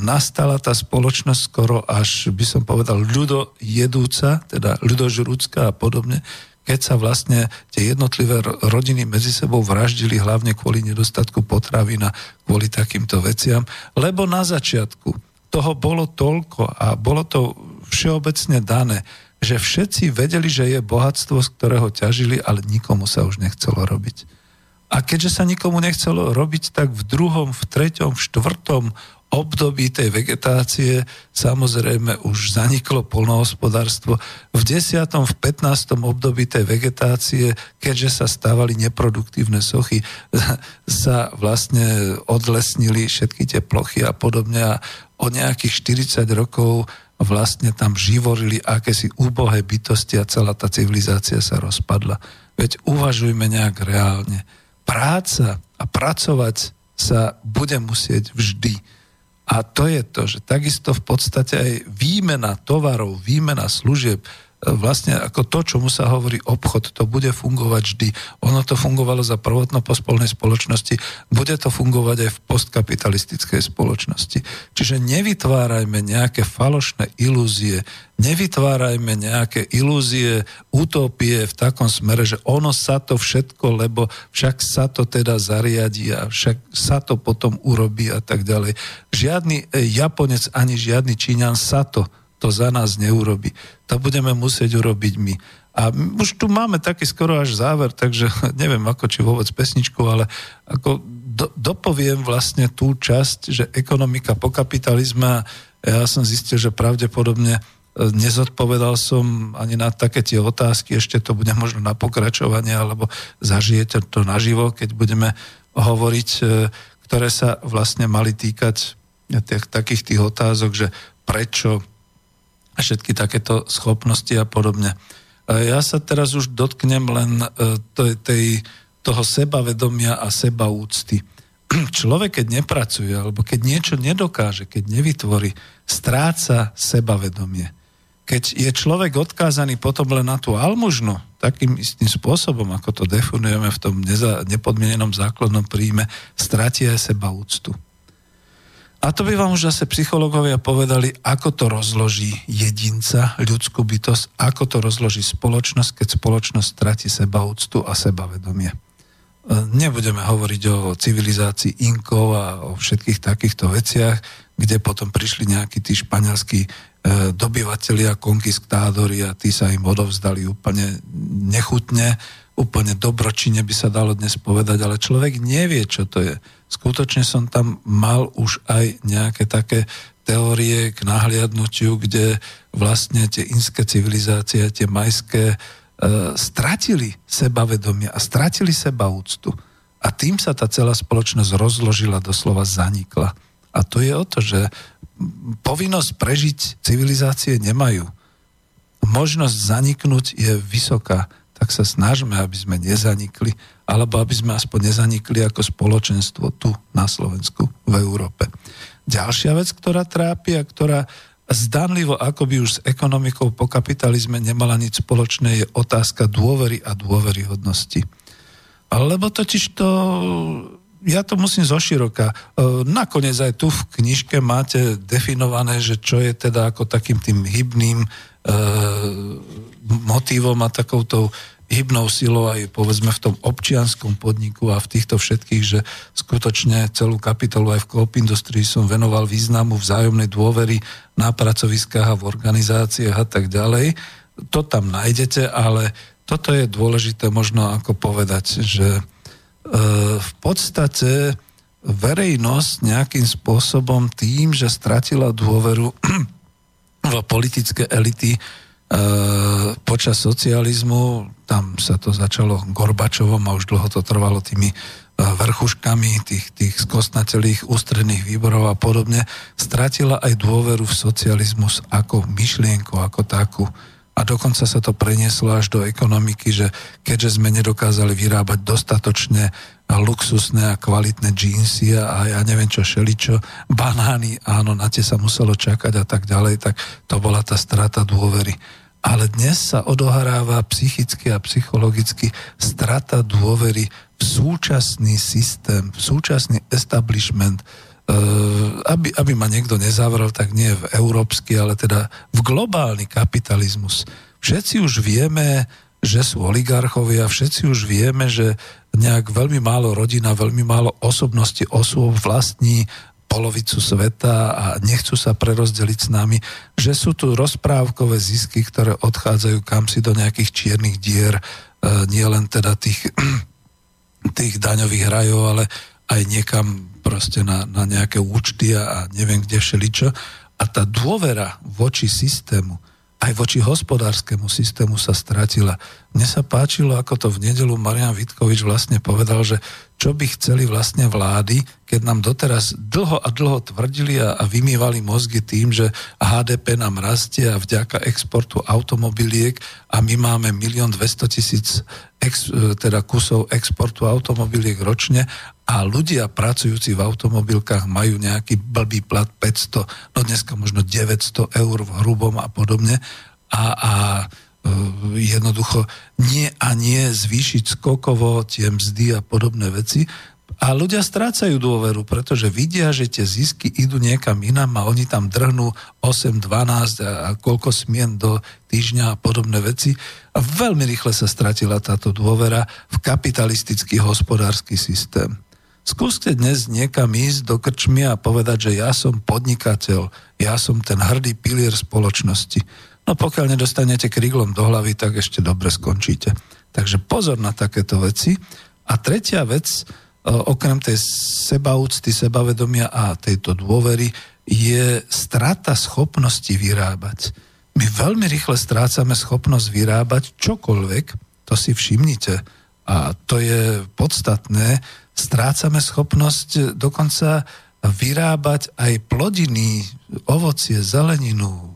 A: nastala tá spoločnosť skoro až, by som povedal, ľudojedúca, teda ľudožrúcka a podobne, keď sa vlastne tie jednotlivé rodiny medzi sebou vraždili hlavne kvôli nedostatku potravín a kvôli takýmto veciam, lebo na začiatku toho bolo toľko a bolo to všeobecne dané, že všetci vedeli, že je bohatstvo, z ktorého ťažili, ale nikomu sa už nechcelo robiť. A keďže sa nikomu nechcelo robiť, tak v druhom, v treťom, v štvrtom období tej vegetácie samozrejme už zaniklo polnohospodárstvo. V 10. v 15. období tej vegetácie, keďže sa stávali neproduktívne sochy, sa vlastne odlesnili všetky tie plochy a podobne a o nejakých 40 rokov vlastne tam živorili akési úbohé bytosti a celá tá civilizácia sa rozpadla. Veď uvažujme nejak reálne. Práca a pracovať sa bude musieť vždy a to je to, že takisto v podstate aj výmena tovarov, výmena služieb, vlastne ako to, čomu sa hovorí obchod, to bude fungovať vždy. Ono to fungovalo za prvotno-pospolnej spoločnosti, bude to fungovať aj v postkapitalistickej spoločnosti. Čiže nevytvárajme nejaké falošné ilúzie, nevytvárajme nejaké ilúzie, utopie v takom smere, že ono sa to všetko, lebo však sa to teda zariadí a však sa to potom urobí a tak ďalej. Žiadny Japonec ani žiadny Číňan sa to to za nás neurobi. To budeme musieť urobiť my. A už tu máme taký skoro až záver, takže neviem ako či vôbec pesničku, ale ako do, dopoviem vlastne tú časť, že ekonomika po kapitalizme, ja som zistil, že pravdepodobne e, nezodpovedal som ani na také tie otázky, ešte to bude možno na pokračovanie, alebo zažijete to naživo, keď budeme hovoriť, e, ktoré sa vlastne mali týkať tých, takých tých otázok, že prečo a všetky takéto schopnosti a podobne. Ja sa teraz už dotknem len e, tej, toho sebavedomia a sebaúcty. Človek, keď nepracuje, alebo keď niečo nedokáže, keď nevytvorí, stráca sebavedomie. Keď je človek odkázaný potom len na tú almužnu, takým istým spôsobom, ako to definujeme v tom neza, nepodmienenom základnom príjme, stratí aj sebaúctu. A to by vám už zase psychológovia povedali, ako to rozloží jedinca, ľudskú bytosť, ako to rozloží spoločnosť, keď spoločnosť stratí sebaúctu a sebavedomie. E, nebudeme hovoriť o civilizácii Inkov a o všetkých takýchto veciach, kde potom prišli nejakí tí španielskí e, dobyvatelia, konkistádori a tí sa im odovzdali úplne nechutne, úplne dobročine by sa dalo dnes povedať, ale človek nevie, čo to je skutočne som tam mal už aj nejaké také teórie k nahliadnutiu, kde vlastne tie inské civilizácie, tie majské, e, stratili sebavedomie a stratili sebaúctu. A tým sa tá celá spoločnosť rozložila, doslova zanikla. A to je o to, že povinnosť prežiť civilizácie nemajú. možnosť zaniknúť je vysoká, tak sa snažme, aby sme nezanikli, alebo aby sme aspoň nezanikli ako spoločenstvo tu na Slovensku, v Európe. Ďalšia vec, ktorá trápi a ktorá zdanlivo akoby už s ekonomikou po kapitalizme nemala nič spoločné, je otázka dôvery a dôveryhodnosti. Lebo totiž to, ja to musím zoširoka. E, nakoniec aj tu v knižke máte definované, že čo je teda ako takým tým hybným e, motívom a takouto hybnou silou aj povedzme v tom občianskom podniku a v týchto všetkých, že skutočne celú kapitolu aj v Coop Industrii som venoval významu vzájomnej dôvery na pracoviskách a v organizáciách a tak ďalej. To tam nájdete, ale toto je dôležité možno ako povedať, že e, v podstate verejnosť nejakým spôsobom tým, že stratila dôveru v politické elity, počas socializmu, tam sa to začalo Gorbačovom a už dlho to trvalo tými e, vrchuškami tých, tých skostnatelých ústredných výborov a podobne, stratila aj dôveru v socializmus ako myšlienku, ako takú. A dokonca sa to prenieslo až do ekonomiky, že keďže sme nedokázali vyrábať dostatočne luxusné a kvalitné džínsy a ja neviem čo šeličo, banány, áno, na tie sa muselo čakať a tak ďalej, tak to bola tá strata dôvery ale dnes sa odohráva psychicky a psychologicky strata dôvery v súčasný systém, v súčasný establishment, e, aby, aby ma niekto nezavrel, tak nie v európsky, ale teda v globálny kapitalizmus. Všetci už vieme, že sú oligarchovia, všetci už vieme, že nejak veľmi málo rodina, veľmi málo osobnosti osôb vlastní polovicu sveta a nechcú sa prerozdeliť s nami, že sú tu rozprávkové zisky, ktoré odchádzajú kam si do nejakých čiernych dier, e, nie len teda tých, tých daňových rajov, ale aj niekam proste na, na nejaké účty a, neviem kde všeličo. A tá dôvera voči systému, aj voči hospodárskému systému sa stratila. Mne sa páčilo, ako to v nedelu Marian Vitkovič vlastne povedal, že čo by chceli vlastne vlády, keď nám doteraz dlho a dlho tvrdili a, a vymývali mozgy tým, že HDP nám rastie a vďaka exportu automobiliek a my máme milión 200 tisíc ex, e, teda kusov exportu automobiliek ročne a ľudia pracujúci v automobilkách majú nejaký blbý plat 500, no dneska možno 900 eur v hrubom a podobne. A, a jednoducho nie a nie zvýšiť skokovo tie mzdy a podobné veci. A ľudia strácajú dôveru, pretože vidia, že tie zisky idú niekam inám a oni tam drhnú 8, 12 a, a koľko smien do týždňa a podobné veci. A veľmi rýchle sa stratila táto dôvera v kapitalistický hospodársky systém. Skúste dnes niekam ísť do krčmy a povedať, že ja som podnikateľ, ja som ten hrdý pilier spoločnosti. No pokiaľ nedostanete kríglom do hlavy, tak ešte dobre skončíte. Takže pozor na takéto veci. A tretia vec, e, okrem tej sebaúcty, sebavedomia a tejto dôvery, je strata schopnosti vyrábať. My veľmi rýchle strácame schopnosť vyrábať čokoľvek, to si všimnite. A to je podstatné. Strácame schopnosť dokonca vyrábať aj plodiny, ovocie, zeleninu,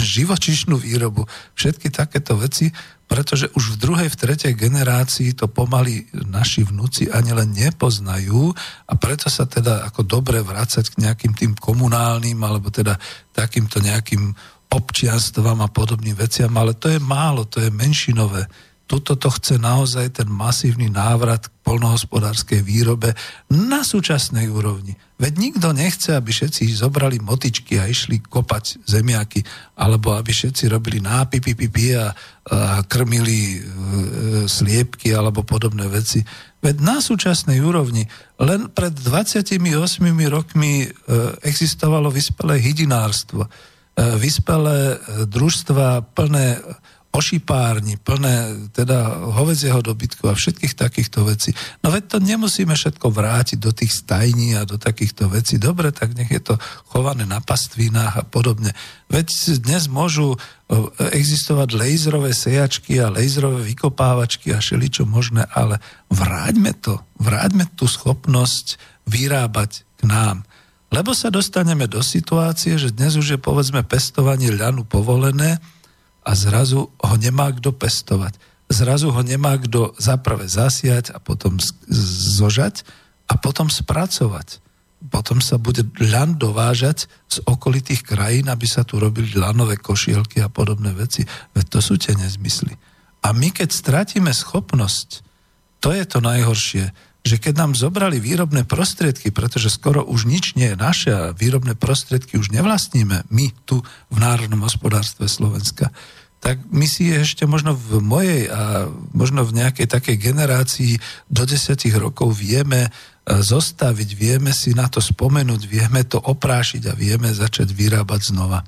A: živočišnú výrobu, všetky takéto veci, pretože už v druhej, v tretej generácii to pomaly naši vnúci ani len nepoznajú a preto sa teda ako dobre vrácať k nejakým tým komunálnym alebo teda takýmto nejakým občianstvám a podobným veciam, ale to je málo, to je menšinové tuto to chce naozaj ten masívny návrat k polnohospodárskej výrobe na súčasnej úrovni. Veď nikto nechce, aby všetci zobrali motičky a išli kopať zemiaky, alebo aby všetci robili nápipy a, a krmili e, sliepky alebo podobné veci. Veď na súčasnej úrovni len pred 28 rokmi e, existovalo vyspelé hydinárstvo, e, vyspelé e, družstva plné ošipárni, plné teda hovedzieho dobytku a všetkých takýchto vecí. No veď to nemusíme všetko vrátiť do tých stajní a do takýchto vecí. Dobre, tak nech je to chované na pastvinách a podobne. Veď dnes môžu existovať laserové sejačky a laserové vykopávačky a šeličo možné, ale vráťme to, vráťme tú schopnosť vyrábať k nám. Lebo sa dostaneme do situácie, že dnes už je povedzme pestovanie ľanu povolené, a zrazu ho nemá kto pestovať. Zrazu ho nemá kto zaprvé zasiať a potom zožať a potom spracovať. Potom sa bude ľan dovážať z okolitých krajín, aby sa tu robili ľanové košielky a podobné veci. Veď to sú tie nezmysly. A my keď stratíme schopnosť, to je to najhoršie, že keď nám zobrali výrobné prostriedky, pretože skoro už nič nie je naše a výrobné prostriedky už nevlastníme my tu v národnom hospodárstve Slovenska, tak my si ešte možno v mojej a možno v nejakej takej generácii do desiatich rokov vieme e, zostaviť, vieme si na to spomenúť, vieme to oprášiť a vieme začať vyrábať znova.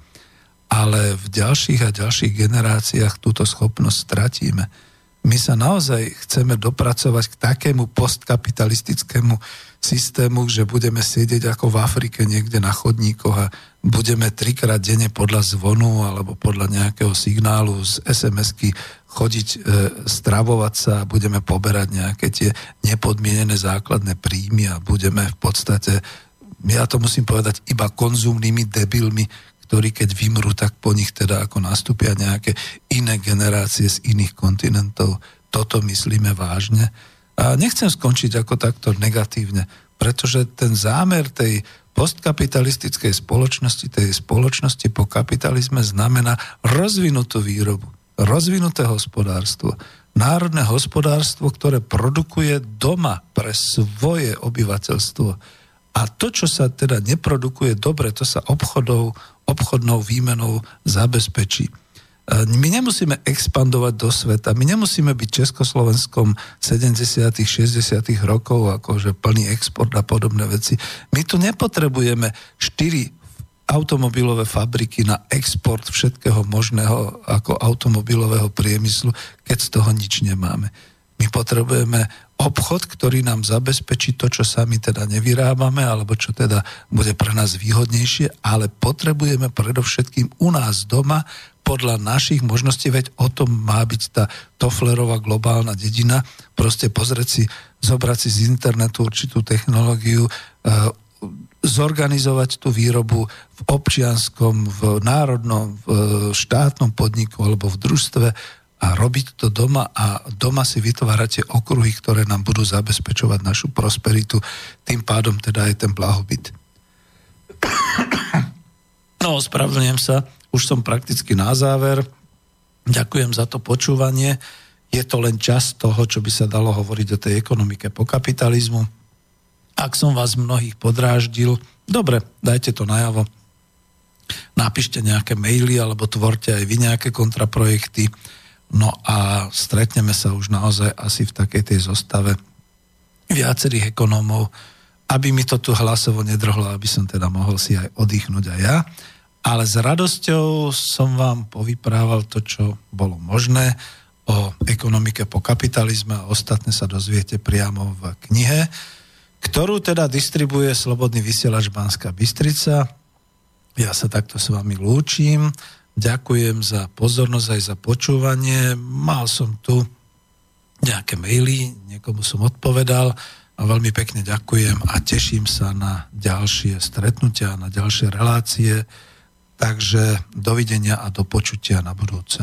A: Ale v ďalších a ďalších generáciách túto schopnosť stratíme my sa naozaj chceme dopracovať k takému postkapitalistickému systému, že budeme sedieť ako v Afrike niekde na chodníkoch a budeme trikrát denne podľa zvonu alebo podľa nejakého signálu z SMS-ky chodiť, e, stravovať sa a budeme poberať nejaké tie nepodmienené základné príjmy a budeme v podstate, ja to musím povedať, iba konzumnými debilmi, ktorí keď vymrú, tak po nich teda ako nastúpia nejaké iné generácie z iných kontinentov. Toto myslíme vážne. A nechcem skončiť ako takto negatívne, pretože ten zámer tej postkapitalistickej spoločnosti, tej spoločnosti po kapitalizme znamená rozvinutú výrobu, rozvinuté hospodárstvo, národné hospodárstvo, ktoré produkuje doma pre svoje obyvateľstvo. A to, čo sa teda neprodukuje dobre, to sa obchodov, obchodnou výmenou zabezpečí. E, my nemusíme expandovať do sveta, my nemusíme byť Československom 70 60 rokov, akože plný export a podobné veci. My tu nepotrebujeme 4 automobilové fabriky na export všetkého možného ako automobilového priemyslu, keď z toho nič nemáme. My potrebujeme obchod, ktorý nám zabezpečí to, čo sami teda nevyrábame, alebo čo teda bude pre nás výhodnejšie, ale potrebujeme predovšetkým u nás doma podľa našich možností, veď o tom má byť tá Tofflerová globálna dedina, proste pozrieť si, zobrať si z internetu určitú technológiu, e, zorganizovať tú výrobu v občianskom, v národnom, v štátnom podniku alebo v družstve a robiť to doma a doma si vytvárate okruhy, ktoré nám budú zabezpečovať našu prosperitu, tým pádom teda aj ten blahobyt. No, ospravedlňujem sa, už som prakticky na záver. Ďakujem za to počúvanie. Je to len čas toho, čo by sa dalo hovoriť o tej ekonomike po kapitalizmu. Ak som vás mnohých podráždil, dobre, dajte to najavo. Napíšte nejaké maily alebo tvorte aj vy nejaké kontraprojekty No a stretneme sa už naozaj asi v takej tej zostave viacerých ekonómov, aby mi to tu hlasovo nedrhlo, aby som teda mohol si aj oddychnúť aj ja. Ale s radosťou som vám povyprával to, čo bolo možné o ekonomike po kapitalizme a ostatné sa dozviete priamo v knihe, ktorú teda distribuje Slobodný vysielač Banská Bystrica. Ja sa takto s vami lúčim. Ďakujem za pozornosť aj za počúvanie. Mal som tu nejaké maily, niekomu som odpovedal a veľmi pekne ďakujem a teším sa na ďalšie stretnutia, na ďalšie relácie. Takže dovidenia a do počutia na budúce.